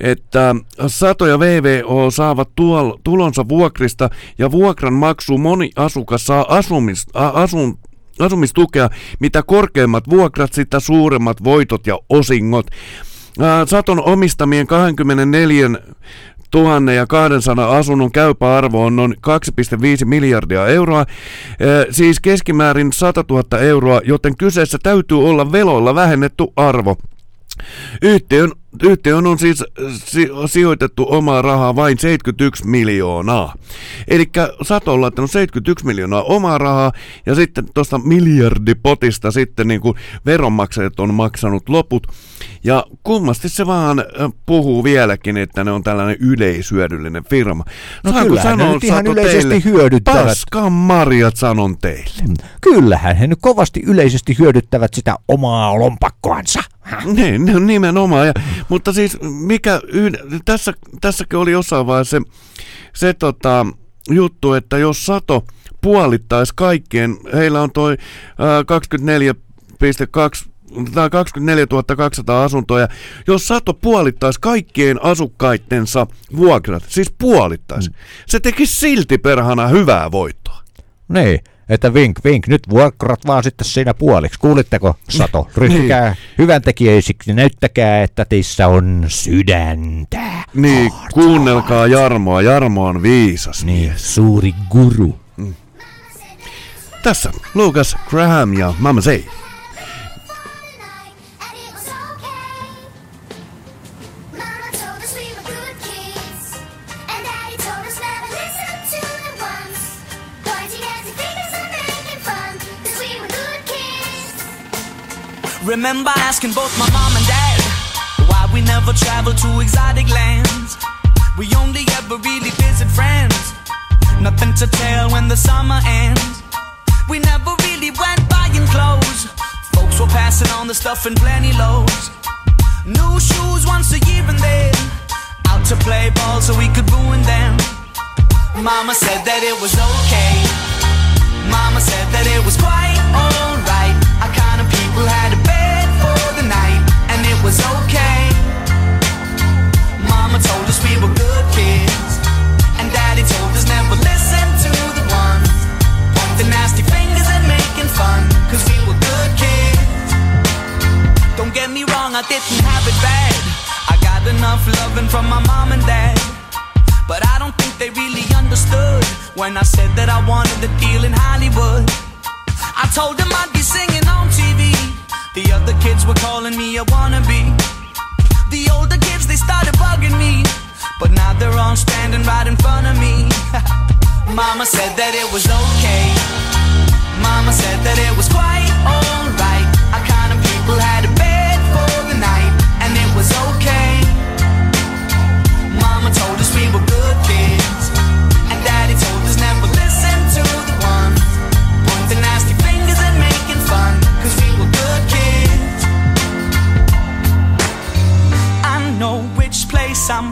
että Sato ja VVO saavat tuol, tulonsa vuokrista ja vuokran maksu moni asukas saa asumis, asun, asumistukea, mitä korkeimmat vuokrat, sitä suuremmat voitot ja osingot. Saton omistamien 24 tuhannen ja 200 asunnon käypä arvo on noin 2,5 miljardia euroa, ee, siis keskimäärin 100 000 euroa, joten kyseessä täytyy olla veloilla vähennetty arvo. Yhtiön, yhtiön on siis si, sijoitettu omaa rahaa vain 71 miljoonaa. Eli Sato on laittanut 71 miljoonaa omaa rahaa ja sitten tuosta miljardipotista sitten niin kuin veronmaksajat on maksanut loput. Ja kummasti se vaan puhuu vieläkin, että ne on tällainen yleisyödyllinen firma. No Saanko kyllähän ne sanoa, nyt ihan yleisesti teille? hyödyttävät. Paskan marjat sanon teille. Kyllähän he nyt kovasti yleisesti hyödyttävät sitä omaa lompakkoansa. Niin, nimenomaan. Ja, mutta siis mikä, yhd, tässä, tässäkin oli jossain vaiheessa se, se tota, juttu, että jos Sato puolittaisi kaikkien, heillä on toi ää, 24,2 tai 24 200 asuntoa, ja jos Sato puolittaisi kaikkien asukkaittensa vuokrat, siis puolittaisi, mm. se tekisi silti perhana hyvää voittoa. Niin, että vink vink, nyt vuokrat vaan sitten siinä puoliksi. Kuulitteko, Sato? Ryhtykää hyvän tekijöisiksi, näyttäkää, että teissä on sydäntä. Niin, kuunnelkaa Jarmoa, Jarmo on viisas Niin, mies. suuri guru. Tässä Lucas Graham ja Mama Say. Remember asking both my mom and dad why we never traveled to exotic lands. We only ever really visit friends. Nothing to tell when the summer ends. We never really went buying clothes. Folks were passing on the stuff in plenty loads. New shoes once a year and then out to play ball so we could ruin them. Mama said that it was okay. Mama said that it was quite alright. I didn't have it bad. I got enough loving from my mom and dad. But I don't think they really understood when I said that I wanted a deal in Hollywood. I told them I'd be singing on TV. The other kids were calling me a wannabe. The older kids, they started bugging me. But now they're all standing right in front of me. Mama said that it was okay. Mama said that it was quite alright.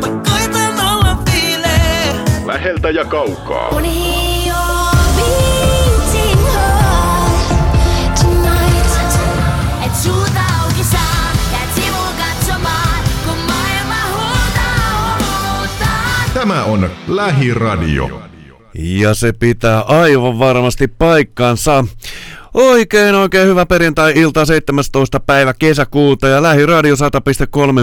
Mä koitan olla viileä. Läheltä ja kaukaa. Wanna on Lähiradio. Ja se pitää aivan varmasti paikkansa. Oikein oikein hyvä perjantai-ilta 17. päivä kesäkuuta ja lähiradio 100.3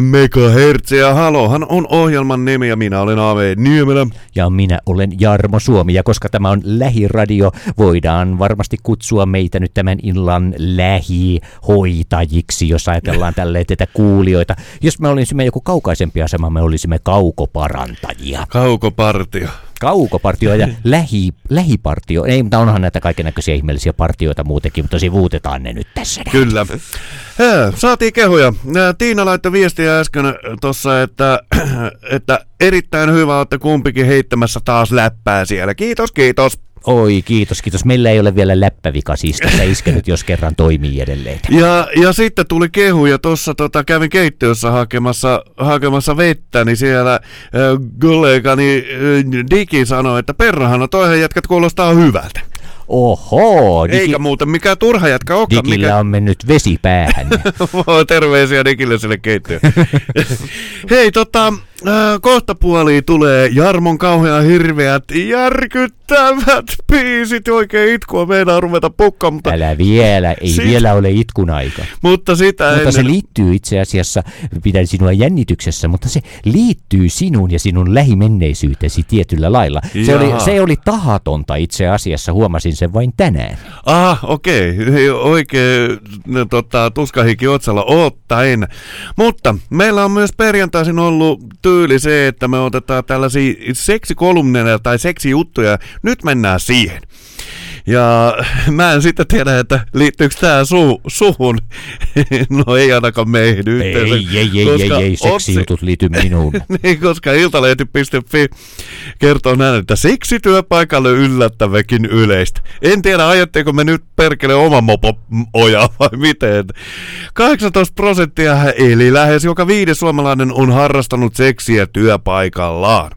MHz. Ja halohan on ohjelman nimi ja minä olen Ave Niemelä. Ja minä olen Jarmo Suomi, ja koska tämä on lähiradio, voidaan varmasti kutsua meitä nyt tämän illan lähihoitajiksi, jos ajatellaan tälleen tätä kuulijoita. Jos me olisimme joku kaukaisempi asema, me olisimme kaukoparantajia. Kaukopartio. Kaukopartio ja lähi, lähipartio. Ei, mutta onhan näitä kaikenlaisia ihmeellisiä partioita muutenkin, mutta sivuutetaan ne nyt tässä. näin. Kyllä. Hää, saatiin kehuja. Tiina laittoi viestiä äsken tuossa, että, että erittäin hyvä olette kumpikin heittämässä taas läppää siellä. Kiitos, kiitos. Oi, kiitos, kiitos. Meillä ei ole vielä läppävika siis tässä iskenyt, jos kerran toimii edelleen. Ja, ja sitten tuli kehuja, tuossa tota, kävin keittiössä hakemassa, hakemassa vettä, niin siellä äh, kollegani äh, Digi sanoi, että perhana toihan jätkät kuulostaa hyvältä. Oho, digi, Eikä muuten mikään turha jätkä olekaan. digillä Mikä... on mennyt vesi päähän. Terveisiä Digille sinne keittiöön. Hei, tota, kohta puoliin tulee Jarmon kauhean hirveät, järkyttävät biisit. Oikein itkua meinaa ruveta pukkaan, mutta, Älä vielä, ei Sit- vielä ole itkun aika. mutta sitä Mutta ennen... se liittyy itse asiassa, pidän sinua jännityksessä, mutta se liittyy sinun ja sinun lähimenneisyytesi tietyllä lailla. Se oli, se oli tahatonta itse asiassa, huomasin sen vain tänään. Ah, okei. Okay. Oikein no, tota, tuskahiki otsalla ottaen. Mutta meillä on myös perjantaisin ollut tyyli se, että me otetaan tällaisia seksikolumneja tai seksijuttuja. Nyt mennään siihen. Ja mä en sitten tiedä, että liittyykö tämä su, suhun. No ei ainakaan meihin Ei, yhteensä. ei, ei, ei, koska ei, otsi- seksijutut liity minuun. niin, koska Iltalehti.fi kertoo näin, että siksi työpaikalle yllättäväkin yleistä. En tiedä, ajatteko me nyt perkele oma mopo oja vai miten. 18 prosenttia eli lähes joka viides suomalainen on harrastanut seksiä työpaikallaan.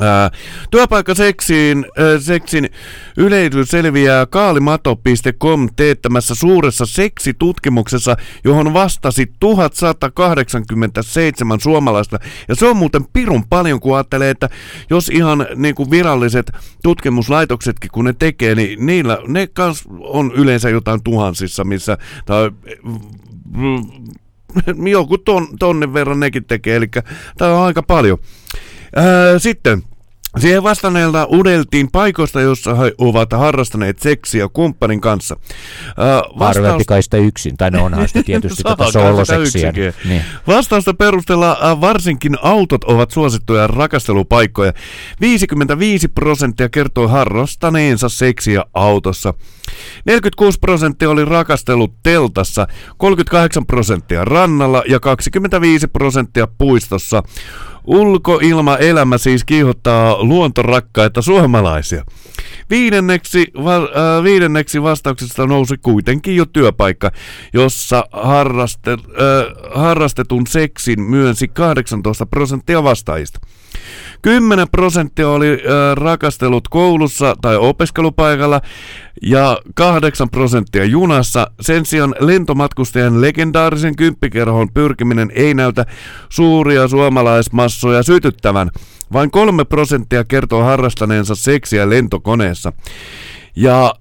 Ää, työpaikkaseksiin ää, seksin yleisö selviää kaalimato.com teettämässä suuressa seksitutkimuksessa, johon vastasi 1187 suomalaista. Ja se on muuten pirun paljon, kun ajattelee, että jos ihan niin kuin viralliset tutkimuslaitoksetkin, kun ne tekee, niin niillä, ne kans on yleensä jotain tuhansissa, missä, tai mm, joku ton, tonne verran nekin tekee, eli tämä on aika paljon. Sitten Siihen vastanneilta udeltiin paikoista, jossa he ovat harrastaneet seksiä kumppanin kanssa. Äh, kai sitä yksin, tai no onhan sitä tietysti tätä sooloseksiä. Niin. Vastausta perusteella äh, varsinkin autot ovat suosittuja rakastelupaikkoja. 55 prosenttia kertoi harrastaneensa seksiä autossa. 46 prosenttia oli rakastellut teltassa, 38 prosenttia rannalla ja 25 prosenttia puistossa. Ulkoilmaelämä siis kiihottaa luontorakkaita suomalaisia. Viidenneksi, va, äh, viidenneksi vastauksesta nousi kuitenkin jo työpaikka, jossa harraste, äh, harrastetun seksin myönsi 18 prosenttia vastaajista. 10 prosenttia oli rakastellut koulussa tai opiskelupaikalla ja 8 prosenttia junassa. Sen sijaan lentomatkustajan legendaarisen kymppikerhon pyrkiminen ei näytä suuria suomalaismassoja sytyttävän. Vain 3 prosenttia kertoo harrastaneensa seksiä lentokoneessa. Ja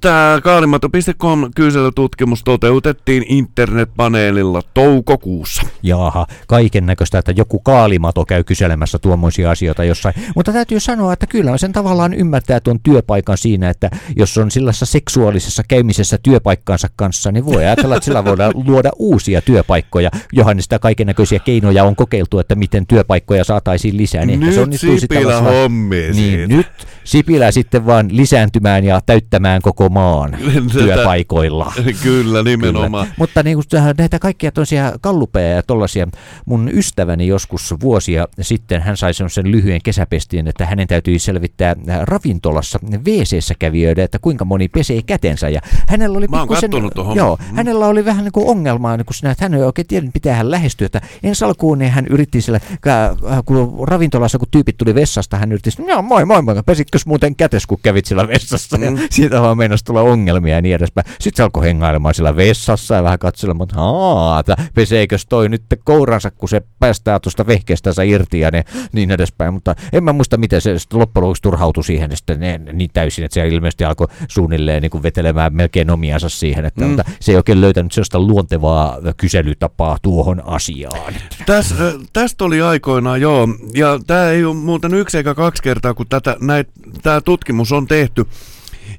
tämä kaalimato.com kyselytutkimus toteutettiin internetpaneelilla toukokuussa. Jaaha, kaiken näköistä, että joku kaalimato käy kyselemässä tuommoisia asioita jossain. Mutta täytyy sanoa, että kyllä sen tavallaan ymmärtää tuon työpaikan siinä, että jos on sellaisessa seksuaalisessa käymisessä työpaikkansa kanssa, niin voi ajatella, että sillä voidaan luoda uusia työpaikkoja, johon sitä kaiken näköisiä keinoja on kokeiltu, että miten työpaikkoja saataisiin lisää. Niin ehkä se Nyt onnistuu Sipilä hommi Niin, nyt Sipilä sitten vaan lisääntymään ja täyttämään koko maan Tätä- työpaikoilla. Kyllä, nimenomaan. Kyllä. Mutta niin kuin näitä kaikkia tosiaan kallupeja ja tollaisia, mun ystäväni joskus vuosia sitten, hän sai sen lyhyen kesäpestin, että hänen täytyy selvittää ravintolassa wc kävijöille, että kuinka moni pesee kätensä. Ja hänellä oli Mä oon kattonut homman. Joo, Mm. hänellä oli vähän niin kuin ongelmaa, niin kuin siinä, että hän ei oikein tiedä, mitä hän lähestyy. Että ensi alkuun niin hän yritti sillä, äh, kun ravintolassa, kun tyypit tuli vessasta, hän yritti, joo moi moi moi, pesitkös muuten kätes, kun kävit sillä vessassa. Ja Mm. siitä vaan meinasi tulla ongelmia ja niin edespäin. Sitten se alkoi hengailemaan sillä vessassa ja vähän katselemaan, että haa, että peseekös toi nyt kouransa, kun se päästää tuosta vehkeestänsä irti ja ne, niin edespäin. Mutta en mä muista, miten se sitten loppujen lopuksi turhautui siihen sitten ne, niin täysin, että se ilmeisesti alkoi suunnilleen niin kuin vetelemään melkein omiansa siihen, että Mm. mutta se ei oikein löytänyt sellaista luontevaa kyselytapaa tuohon asiaan. Täs, äh, tästä oli aikoinaan, joo. Ja tämä ei ole muuten yksi eikä kaksi kertaa, kun tätä, näit, tämä tutkimus on tehty.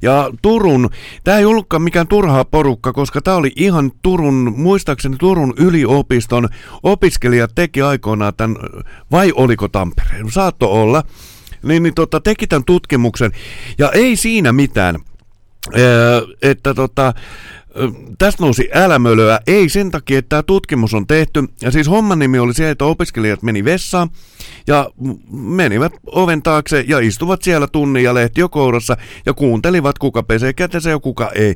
Ja Turun, tämä ei ollutkaan mikään turhaa porukka, koska tämä oli ihan Turun, muistaakseni Turun yliopiston opiskelijat teki aikoinaan tämän, vai oliko Tampereen, saatto olla, niin, niin tota, teki tämän tutkimuksen. Ja ei siinä mitään, Öö, että tota, tästä nousi älämölöä, ei sen takia, että tämä tutkimus on tehty. Ja siis homman nimi oli se, että opiskelijat meni vessaan ja menivät oven taakse ja istuvat siellä tunnin ja lehtiökourassa ja kuuntelivat, kuka pesee kätensä ja kuka ei.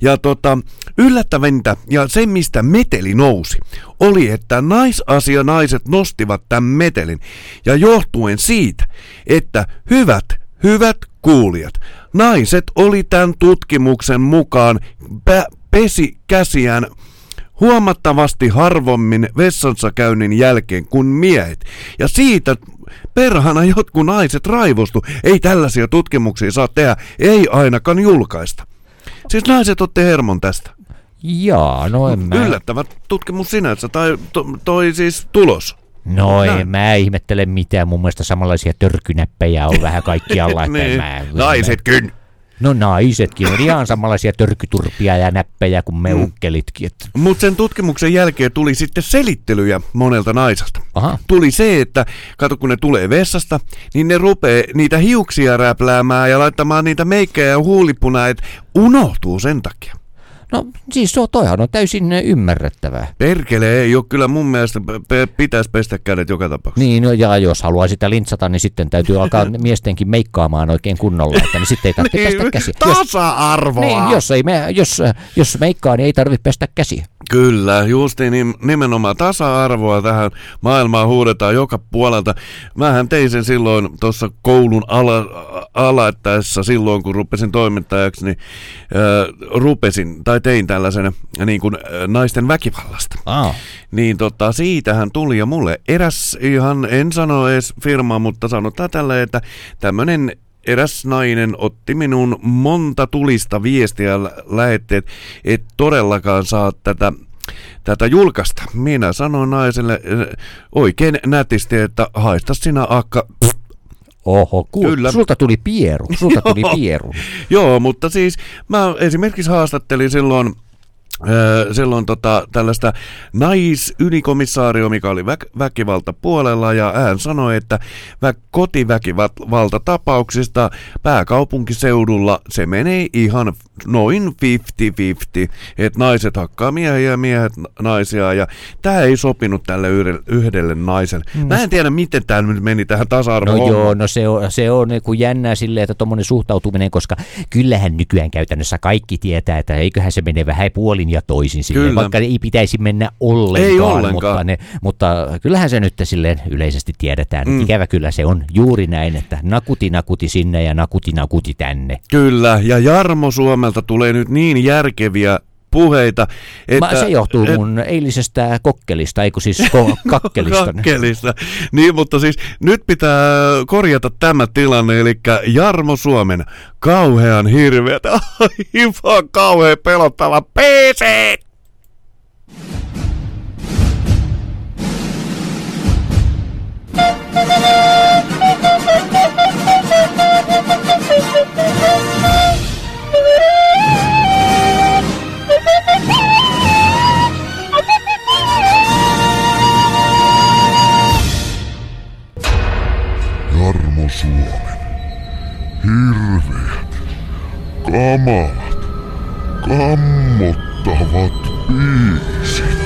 Ja tota, yllättävintä ja se, mistä meteli nousi, oli, että naisasia naiset nostivat tämän metelin. Ja johtuen siitä, että hyvät Hyvät kuulijat, naiset oli tämän tutkimuksen mukaan pesi käsiään huomattavasti harvommin vessansa käynnin jälkeen kuin miehet. Ja siitä perhana jotkut naiset raivostu. Ei tällaisia tutkimuksia saa tehdä, ei ainakaan julkaista. Siis naiset otte hermon tästä. Jaa, no en mä... Yllättävä tutkimus sinänsä, tai to, toi siis tulos. No en mä ihmettele mitään, mun mielestä samanlaisia törkynäppejä on vähän kaikkialla. niin. mä, Naisetkin. No naisetkin on ihan samanlaisia törkyturpia ja näppejä kuin meukkelitkin. Että... Mutta sen tutkimuksen jälkeen tuli sitten selittelyjä monelta naisesta. Aha. Tuli se, että kato kun ne tulee vessasta, niin ne rupee niitä hiuksia räpläämään ja laittamaan niitä meikkejä ja huulipunaa, että unohtuu sen takia. No siis se on, toihan on täysin ymmärrettävää. Perkele ei ole kyllä mun mielestä, pe- pitäisi pestä kädet joka tapauksessa. Niin, no, ja jos haluaa sitä lintsata, niin sitten täytyy alkaa miestenkin meikkaamaan oikein kunnolla, että niin sitten ei tarvitse pestä käsiä. Jos, Tasa-arvoa! niin, jos, ei me, jos, eh, jos meikkaa, niin ei tarvitse pestä käsiä. Kyllä, justiin niin nimenomaan tasa-arvoa tähän maailmaan huudetaan joka puolelta. Mähän tein sen silloin tuossa koulun ala, aloittaessa silloin, kun rupesin toimittajaksi, niin äh, rupesin, tai tein tällaisen äh, niin kuin, äh, naisten väkivallasta. Aa. Niin tota, siitähän tuli ja mulle eräs ihan, en sano edes firma, mutta sanotaan tällä, että tämmönen eräs nainen otti minun monta tulista viestiä lä- lähetti, että et todellakaan saa tätä tätä julkaista. Minä sanoin naiselle äh, oikein nätisti, että haista sinä akka. Oho, ku, Kyllä. sulta tuli pieru, sulta tuli pieru. Joo, mutta siis mä esimerkiksi haastattelin silloin Öö, silloin tota, tällaista naisylikomissario, mikä oli väk- väkivaltapuolella, ja hän sanoi, että vä- kotiväkivaltatapauksista pääkaupunkiseudulla se menee ihan noin 50-50, että naiset hakkaa miehiä ja miehet naisia, ja tämä ei sopinut tälle yhdelle, naiselle. Mä en tiedä, miten tämä nyt meni tähän tasa No joo, no se on, se on niin kuin jännää silleen, että tuommoinen suhtautuminen, koska kyllähän nykyään käytännössä kaikki tietää, että eiköhän se mene vähän puolin ja toisin silleen, Kyllä. vaikka ei pitäisi mennä ollenkaan, Ei ollenkaan. Mutta, ne, mutta kyllähän se nyt silleen yleisesti tiedetään. Mm. Ikävä kyllä se on juuri näin, että nakuti nakuti sinne ja nakuti nakuti tänne. Kyllä, ja Jarmo Suomelta tulee nyt niin järkeviä puheita, että... Mä, se johtuu mun eilisestä kokkelista, eikö siis ko- kakkelista. Kakkelista. Niin, mutta siis nyt pitää korjata tämä tilanne, eli Jarmo Suomen kauhean hirveät, aivan kauhean pelottava PC! Suomen. Hirveät, kamalat, kammottavat biisit.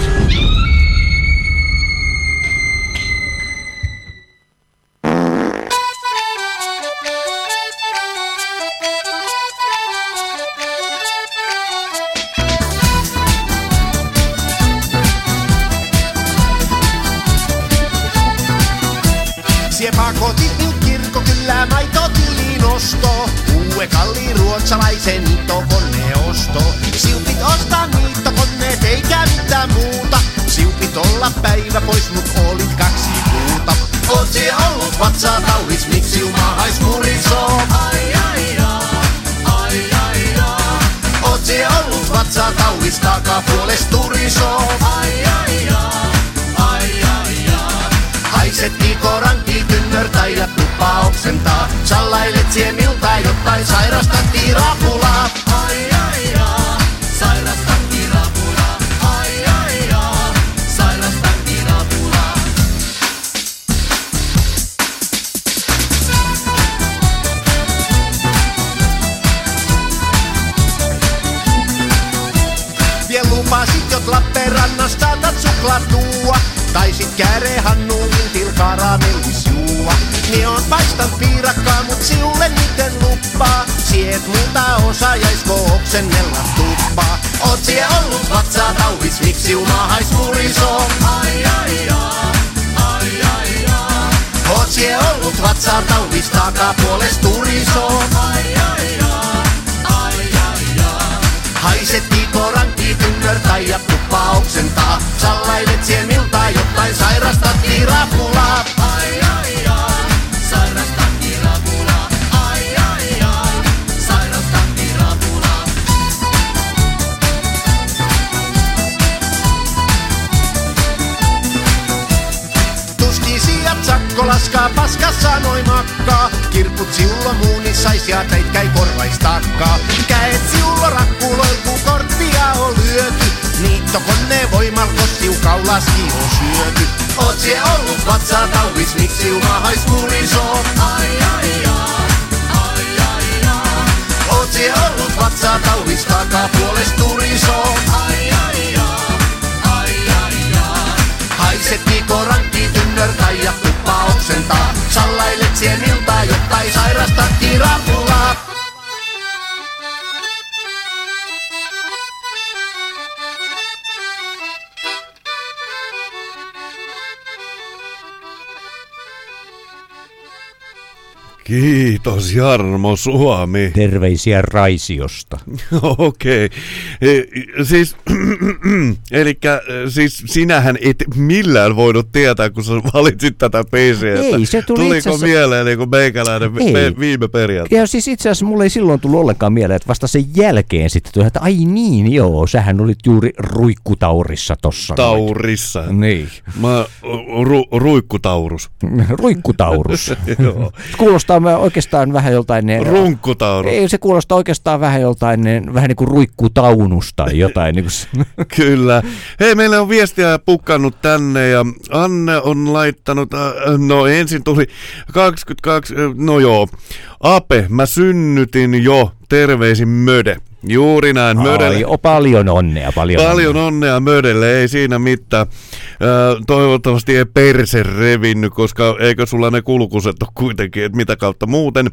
Osto. Uue kalli ruotsalaisen niittokoneosto. Siupit ostaa niittokoneet eikä mitään muuta. Siupit olla päivä pois, mut olit kaksi kuuta. Oot sie ollut vatsaa tauhis, miksi juma hais murisoo? Ai ai ai, ai ai. Oot sie ollut vatsaa tauhis, takapuoles turisoo? Ai ai ai, ai ai ai. Haiset koranki tynnörtä ja tuppa oksentaa. Sallailet siemiltä jotain sairasta tirapulaa. Ai ai ai, sairasta tirapulaa. Ai ai ai, Lappeenrannasta tuua. Tai sit kääre Hannuun til karamellis juua. Niin on paistan piirakkaa, mut siulle miten luppaa. Siet muuta osaajaisiko oksennella tuppaa. Oot sie ollut vatsaa tauhis, miksi uma hais murisoo? Ai ai ai, ai ai ai. Oot sie ollut vatsaa tauhis, takapuoles turisoo? Ai ai ai, ai ai ai. Haisetti koranki tynnörtä ja tuppa oksentaa. Sallailet siemiltä jotain sairasta tirapulaa. Ai ai, laskaa paska sanoi makkaa. Kirput siulla muuni sais ja teit käy korvais takkaa. Käet siulla rakkuloiku korttia on lyöty. Niittokone voimal kossiu kaulaski on syöty. Oot sie ollut vatsaa tauvis, miksi uma hais murisoo? Ai ai ai, ai ai ai. Oot sie ollut vatsaa tauvis, takapuoles turisoo? Ai ai ai, ai ai ai. Haiset koranki tynnörtä ja tuppa oksentaa. Sallailet sieniltä jotain sairasta tirapulaa. Kiitos Jarmo Suomi. Terveisiä Raisiosta. Okei. E, Siis, eli siis sinähän et millään voinut tietää, kun sä valitsit tätä biisiä. Ei, se tuli Tuliko asiassa- mieleen niin kuin meikäläinen Ei. me, viime perjantaina? Ja siis itse asiassa mulle ei silloin tullut ollenkaan mieleen, että vasta sen jälkeen sitten tuli, että ai niin, joo, sähän olit juuri ruikkutaurissa tossa. noin. Taurissa. Niin. Mä, ru, ruikkutaurus. Ruikkutaurus. Joo. Kuulostaa mä oikeastaan vähän joltain... eh, Runkkutaurus. Ei, se kuulostaa oikeastaan vähän joltain, eh, vähän niin kuin ruikkutaunus tai jotain. niin kuin, Kyllä. Hei, meille on viestiä pukkannut tänne ja Anne on laittanut, äh, no ensin tuli 22, äh, no joo. Ape, mä synnytin jo, terveisin Möde. Juuri näin, Mödelle. Ai, o, paljon onnea, paljon, Paljon onnea. onnea Mödelle, ei siinä mitään. Ö, toivottavasti ei perse revinnyt, koska eikö sulla ne kulkuset ole kuitenkin, että mitä kautta muuten.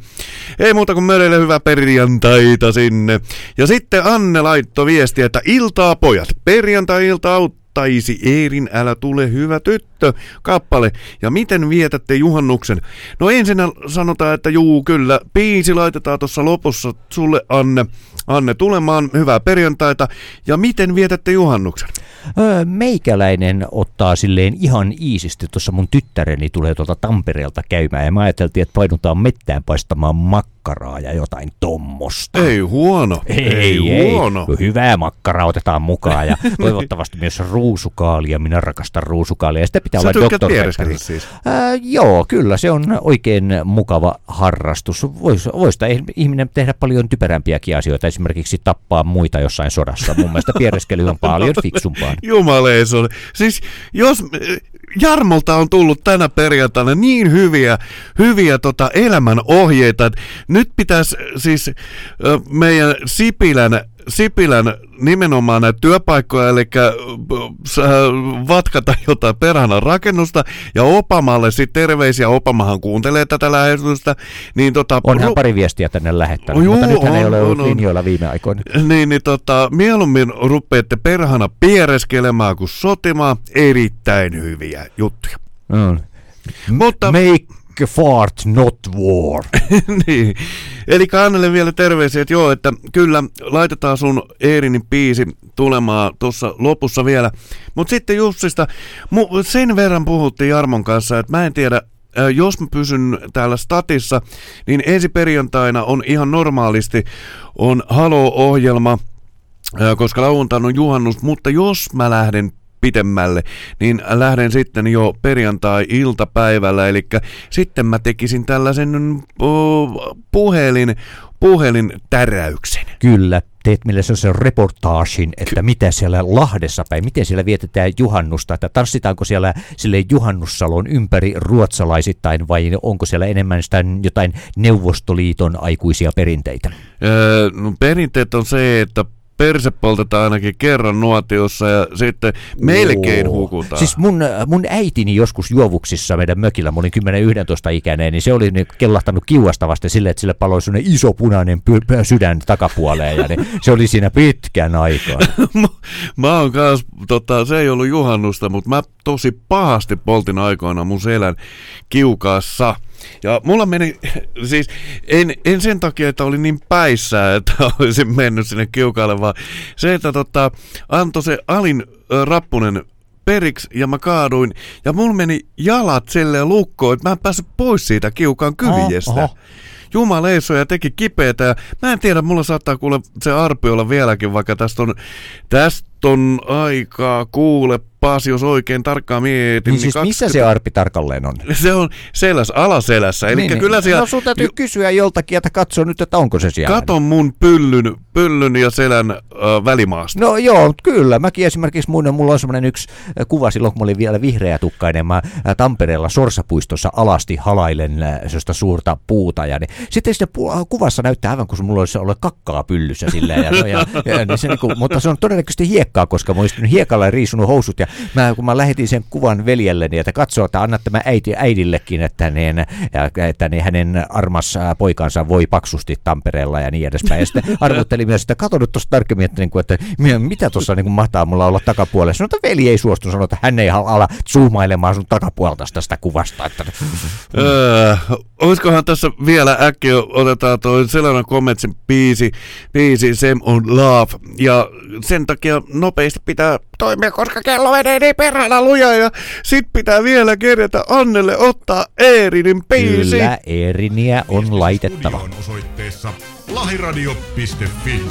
Ei muuta kuin Mödelle hyvää perjantaita sinne. Ja sitten Anne laittoi viesti, että iltaa pojat, perjantai-ilta auttaisi Eerin Älä tule hyvä tyttö kappale. Ja miten vietätte juhannuksen? No ensin sanotaan, että juu kyllä, biisi laitetaan tuossa lopussa sulle Anne. Anne tulemaan, hyvää perjantaita. Ja miten vietätte juhannuksen? Öö, meikäläinen ottaa silleen ihan iisisti. Tuossa mun tyttäreni tulee tuolta Tampereelta käymään ja mä ajateltiin, että painutaan mettään paistamaan makkaraa ja jotain tommosta. Ei huono. Ei, huono. ei. Hyvää makkaraa otetaan mukaan ja toivottavasti myös ruusukaalia. Minä rakastan ruusukaalia. Ja sitä pitää Sä olla Pepperin. siis? Ää, joo, kyllä se on oikein mukava harrastus. Vois, vois ihminen tehdä paljon typerämpiäkin asioita, esimerkiksi tappaa muita jossain sodassa. Mun mielestä piereskely on paljon fiksumpaa. Jumaleison. Siis jos Jarmolta on tullut tänä perjantaina niin hyviä, hyviä tota elämän ohjeita, nyt pitäisi siis meidän Sipilän Sipilän nimenomaan näitä työpaikkoja, eli ö, sä vatkata jotain perhana rakennusta, ja Opamalle sitten terveisiä, Opamahan kuuntelee tätä lähetystä, niin tota... On hän ru- pari viestiä tänne lähettänyt, juu, mutta nyt hän ei on, ole ollut on, on. linjoilla viime aikoina. Niin, niin tota, mieluummin rupeatte perhana piereskelemään kuin sotimaan. Erittäin hyviä juttuja. Mm. Mutta, Make fart not war. niin. Eli Annelle vielä terveisiä, että joo, että kyllä laitetaan sun Eerinin biisi tulemaan tuossa lopussa vielä. Mutta sitten Jussista, mu- sen verran puhuttiin Jarmon kanssa, että mä en tiedä, ö, jos mä pysyn täällä statissa, niin ensi perjantaina on ihan normaalisti on Halo-ohjelma, Ö, koska lauantaina on juhannus, mutta jos mä lähden pitemmälle, niin lähden sitten jo perjantai-iltapäivällä, eli sitten mä tekisin tällaisen puhelin, puhelin täräyksen. Kyllä, teet meille sellaisen reportaasin, että mitä siellä Lahdessa päin, miten siellä vietetään juhannusta, että tanssitaanko siellä sille juhannussalon ympäri ruotsalaisittain vai onko siellä enemmän sitä jotain Neuvostoliiton aikuisia perinteitä? Öö, no perinteet on se, että perse poltetaan ainakin kerran nuotiossa ja sitten melkein Oo. hukutaan. Siis mun, mun äitini joskus juovuksissa meidän mökillä, mä olin 10-11 ikäinen, niin se oli niin kellahtanut kiuasta vasten silleen, että sille paloi sellainen iso punainen py- sydän takapuoleen ja niin, se oli siinä pitkän aikaa. mä, mä oon kans, tota, se ei ollut juhannusta, mutta mä tosi pahasti poltin aikoina mun selän kiukaassa. Ja mulla meni, siis en, en sen takia, että oli niin päissä, että olisin mennyt sinne kiukaalle, vaan se, että tota, antoi se alin rappunen periksi ja mä kaaduin ja mulla meni jalat silleen lukkoon, että mä en päässyt pois siitä kiukaan kyvijestä. Oho, oho. Jumaleissa ja teki kipeätä ja mä en tiedä, mulla saattaa kuule se arpi olla vieläkin, vaikka tästä on, tästä on aikaa kuule pas, jos oikein tarkkaan mietin. Niin siis missä se arpi tarkalleen on? Se on seläs, alaselässä, eli Niin, kyllä niin. siellä... No sun täytyy kysyä joltakin, että katso nyt, että onko se siellä. Katon mun pyllyn, pyllyn ja selän äh, välimaasta. No joo, kyllä. Mäkin esimerkiksi mun, mulla on semmoinen yksi kuva silloin, kun mä olin vielä vihreä tukkainen. Mä Tampereella Sorsapuistossa alasti halailen äh, sellaista suurta puuta. Ja niin, sitten pu- äh, kuvassa näyttää aivan kuin mulla olisi ollut kakkaa pyllyssä silleen. Ja, no, ja, ja, niin se, niin kuin, mutta se on todennäköisesti hiekkaa, koska mä olisin hiekalla riisunut housut ja mä, kun mä lähetin sen kuvan veljelleni, että katso, että anna tämä äiti, äidillekin, että, niin, että niin hänen armas poikansa voi paksusti Tampereella ja niin edespäin. Ja sitten arvottelin myös, että katso nyt tuosta tarkemmin, että, niin kuin, että mitä tuossa niin kuin mahtaa mulla olla takapuolella. Sanoin, että veli ei suostunut sanoa, että hän ei ala zoomailemaan sun takapuolta tästä kuvasta. Että... Öö, olisikohan tässä vielä äkkiä otetaan toi Selena Gomezin biisi, biisi Sem on Love. Ja sen takia nopeasti pitää toimia, koska kello menee niin perhana lujaa ja sit pitää vielä kerätä Annelle ottaa Eerinin biisi. Kyllä, Eeriniä on laitettava. Lahiradio.fi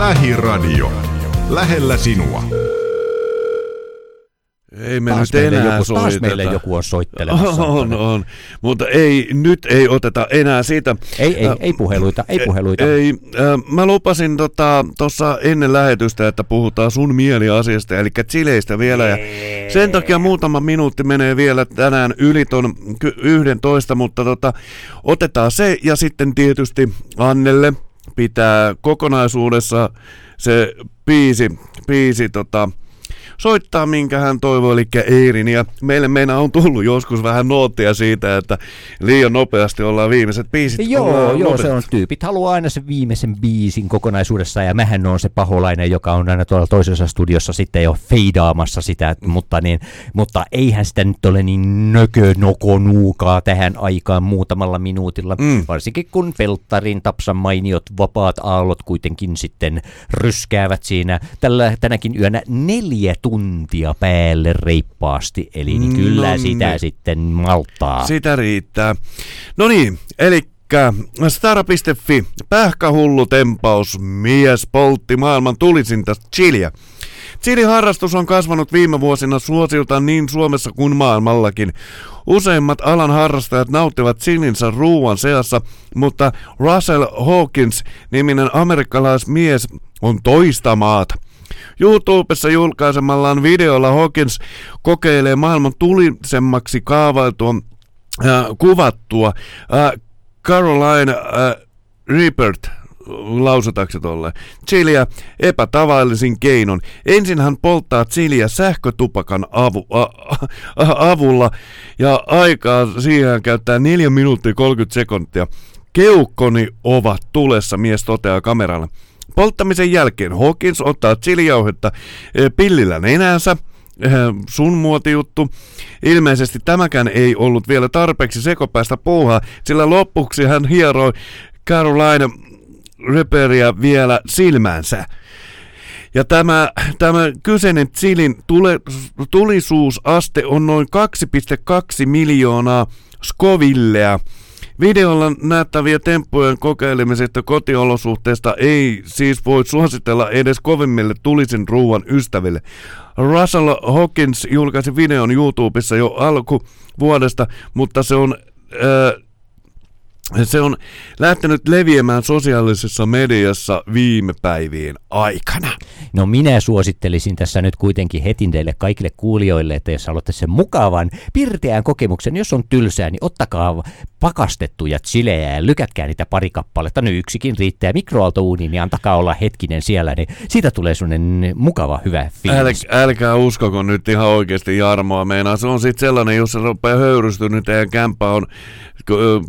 Lähiradio. Lähellä sinua. Ei me taas nyt enää meille joku, soiteta. Taas meille joku on soittelemassa. On, on. Mutta ei, nyt ei oteta enää siitä. Ei, ei, äh, ei puheluita, ei e- puheluita. Ei, äh, mä lupasin tuossa tota, ennen lähetystä, että puhutaan sun mieliasiasta, eli Chileistä vielä. Ja sen takia muutama minuutti menee vielä tänään yli ton 11, mutta tota, otetaan se ja sitten tietysti Annelle – pitää kokonaisuudessa se biisi, biisi tota, soittaa, minkä hän toivoo, eli Eirin. Ja meille meina on tullut joskus vähän noottia siitä, että liian nopeasti ollaan viimeiset biisit. Joo, ollaan joo, se on tyypit haluaa aina sen viimeisen biisin kokonaisuudessa ja mähän on se paholainen, joka on aina tuolla toisessa studiossa sitten jo feidaamassa sitä, mutta, niin, mutta eihän sitä nyt ole niin nökönokonuukaa tähän aikaan muutamalla minuutilla, Mm. varsinkin kun Pelttarin Tapsan mainiot vapaat aallot kuitenkin sitten ryskäävät siinä tällä, tänäkin yönä neljä tuntia päälle reippaasti, eli niin kyllä No sitä niin. sitten malttaa. Sitä riittää. No niin, eli stara.fi, pähkähullu tempaus, mies poltti maailman tulisinta chiliä. Chili-harrastus on kasvanut viime vuosina suosiltaan niin Suomessa kuin maailmallakin. Useimmat alan harrastajat nauttivat chilinsä ruuan seassa, mutta Russell Hawkins, niminen amerikkalaismies, on toista maata. YouTubessa julkaisemallaan videolla Hawkins kokeilee maailman tulisemmaksi kaavailtua äh, kuvattua äh, Caroline äh, Reapert lausutaanko se tolleen? Chiliä epätavallisin keinon. Ensin hän polttaa chiliä sähkötupakan avu, a, a, avulla ja aikaa siihen käyttää 4 minuuttia 30 sekuntia. Keukkoni ovat tulessa, mies toteaa kameralla. Polttamisen jälkeen Hawkins ottaa chilijauhetta eh, pillillä nenänsä, eh, sun muotijuttu. Ilmeisesti tämäkään ei ollut vielä tarpeeksi sekopäistä puuhaa, sillä lopuksi hän hieroi Caroline Reperia vielä silmänsä. Ja tämä, tämä kyseinen chilin tule, tulisuusaste on noin 2,2 miljoonaa Scovillea. Videolla näyttäviä temppujen kokeilemisesta kotiolosuhteista ei siis voi suositella edes kovimmille tulisen ruuan ystäville. Russell Hawkins julkaisi videon YouTubessa jo alkuvuodesta, mutta se on... Äh, se on lähtenyt leviämään sosiaalisessa mediassa viime päivien aikana. No minä suosittelisin tässä nyt kuitenkin heti teille kaikille kuulijoille, että jos haluatte sen mukavan, pirteän kokemuksen, jos on tylsää, niin ottakaa pakastettuja chilejä ja lykätkää niitä pari kappaletta. Nyt yksikin riittää mikroaaltouuniin, niin antakaa olla hetkinen siellä, niin siitä tulee sellainen mukava, hyvä fiilis. Äl, älkää uskoko nyt ihan oikeasti Jarmoa meinaa. Se on sitten sellainen, jos se rupeaa höyrystyä, niin teidän kämppä on,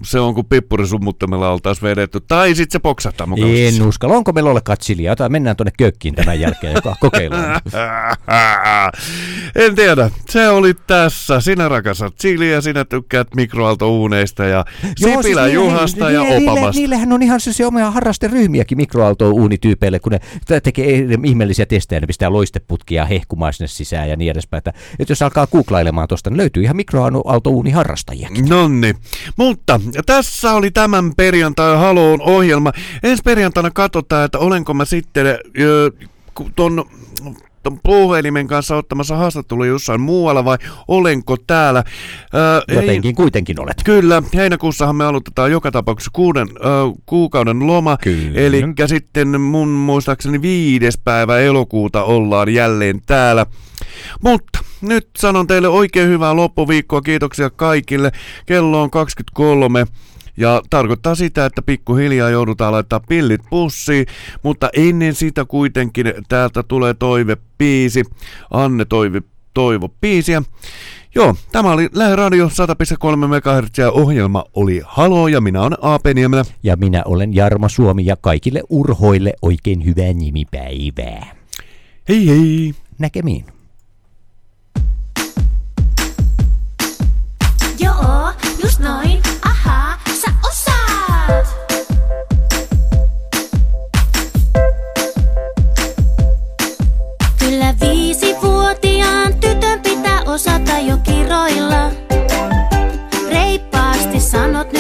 se on kuin pippurisumuttamella oltaisiin vedetty. Tai sitten se poksahtaa mukavasti. En uskalla. Onko meillä ollenkaan chiliä? Ota, mennään tuonne kökkiin tämän jälkeen, joka kokeillaan. en tiedä. Se oli tässä. Sinä rakastat chiliä, sinä tykkäät mikroaaltouuneista ja Sipilä siis Juhasta niille- ja niille-. Niillähän on ihan se omia harrasteryhmiäkin mikroaaltouunityypeille, kun ne tekee ihmeellisiä testejä, ne pistää loisteputkia hehkumaan sinne sisään ja niin edespäin. Että, että jos alkaa googlailemaan tuosta, niin löytyy ihan mikroaaltouuniharrastajiakin. Nonni. Mutta tässä oli tämän perjantai Haloon ohjelma. Ensi perjantaina katsotaan, että olenko mä sitten ö, ku- ton, ton puhelimen kanssa ottamassa haastattelua jossain muualla vai olenko täällä. Ö, Jotenkin kuitenkin olet. Kyllä, heinäkuussahan me aloitetaan joka tapauksessa kuuden, ö, kuukauden loma. Eli sitten mun muistaakseni viides päivä elokuuta ollaan jälleen täällä. Mutta nyt sanon teille oikein hyvää loppuviikkoa. Kiitoksia kaikille. Kello on 23. Ja tarkoittaa sitä, että pikkuhiljaa joudutaan laittaa pillit pussiin, mutta ennen sitä kuitenkin täältä tulee toive piisi. Anne toive, toivo piisiä. Joo, tämä oli Lähe Radio 100,3 MHz ja ohjelma oli Halo ja minä olen A.P. Niemelä. Ja minä olen Jarmo Suomi ja kaikille urhoille oikein hyvää nimipäivää. Hei hei! Näkemiin. Joo, just noin. Osata jo kiroilla. Reippaasti sanot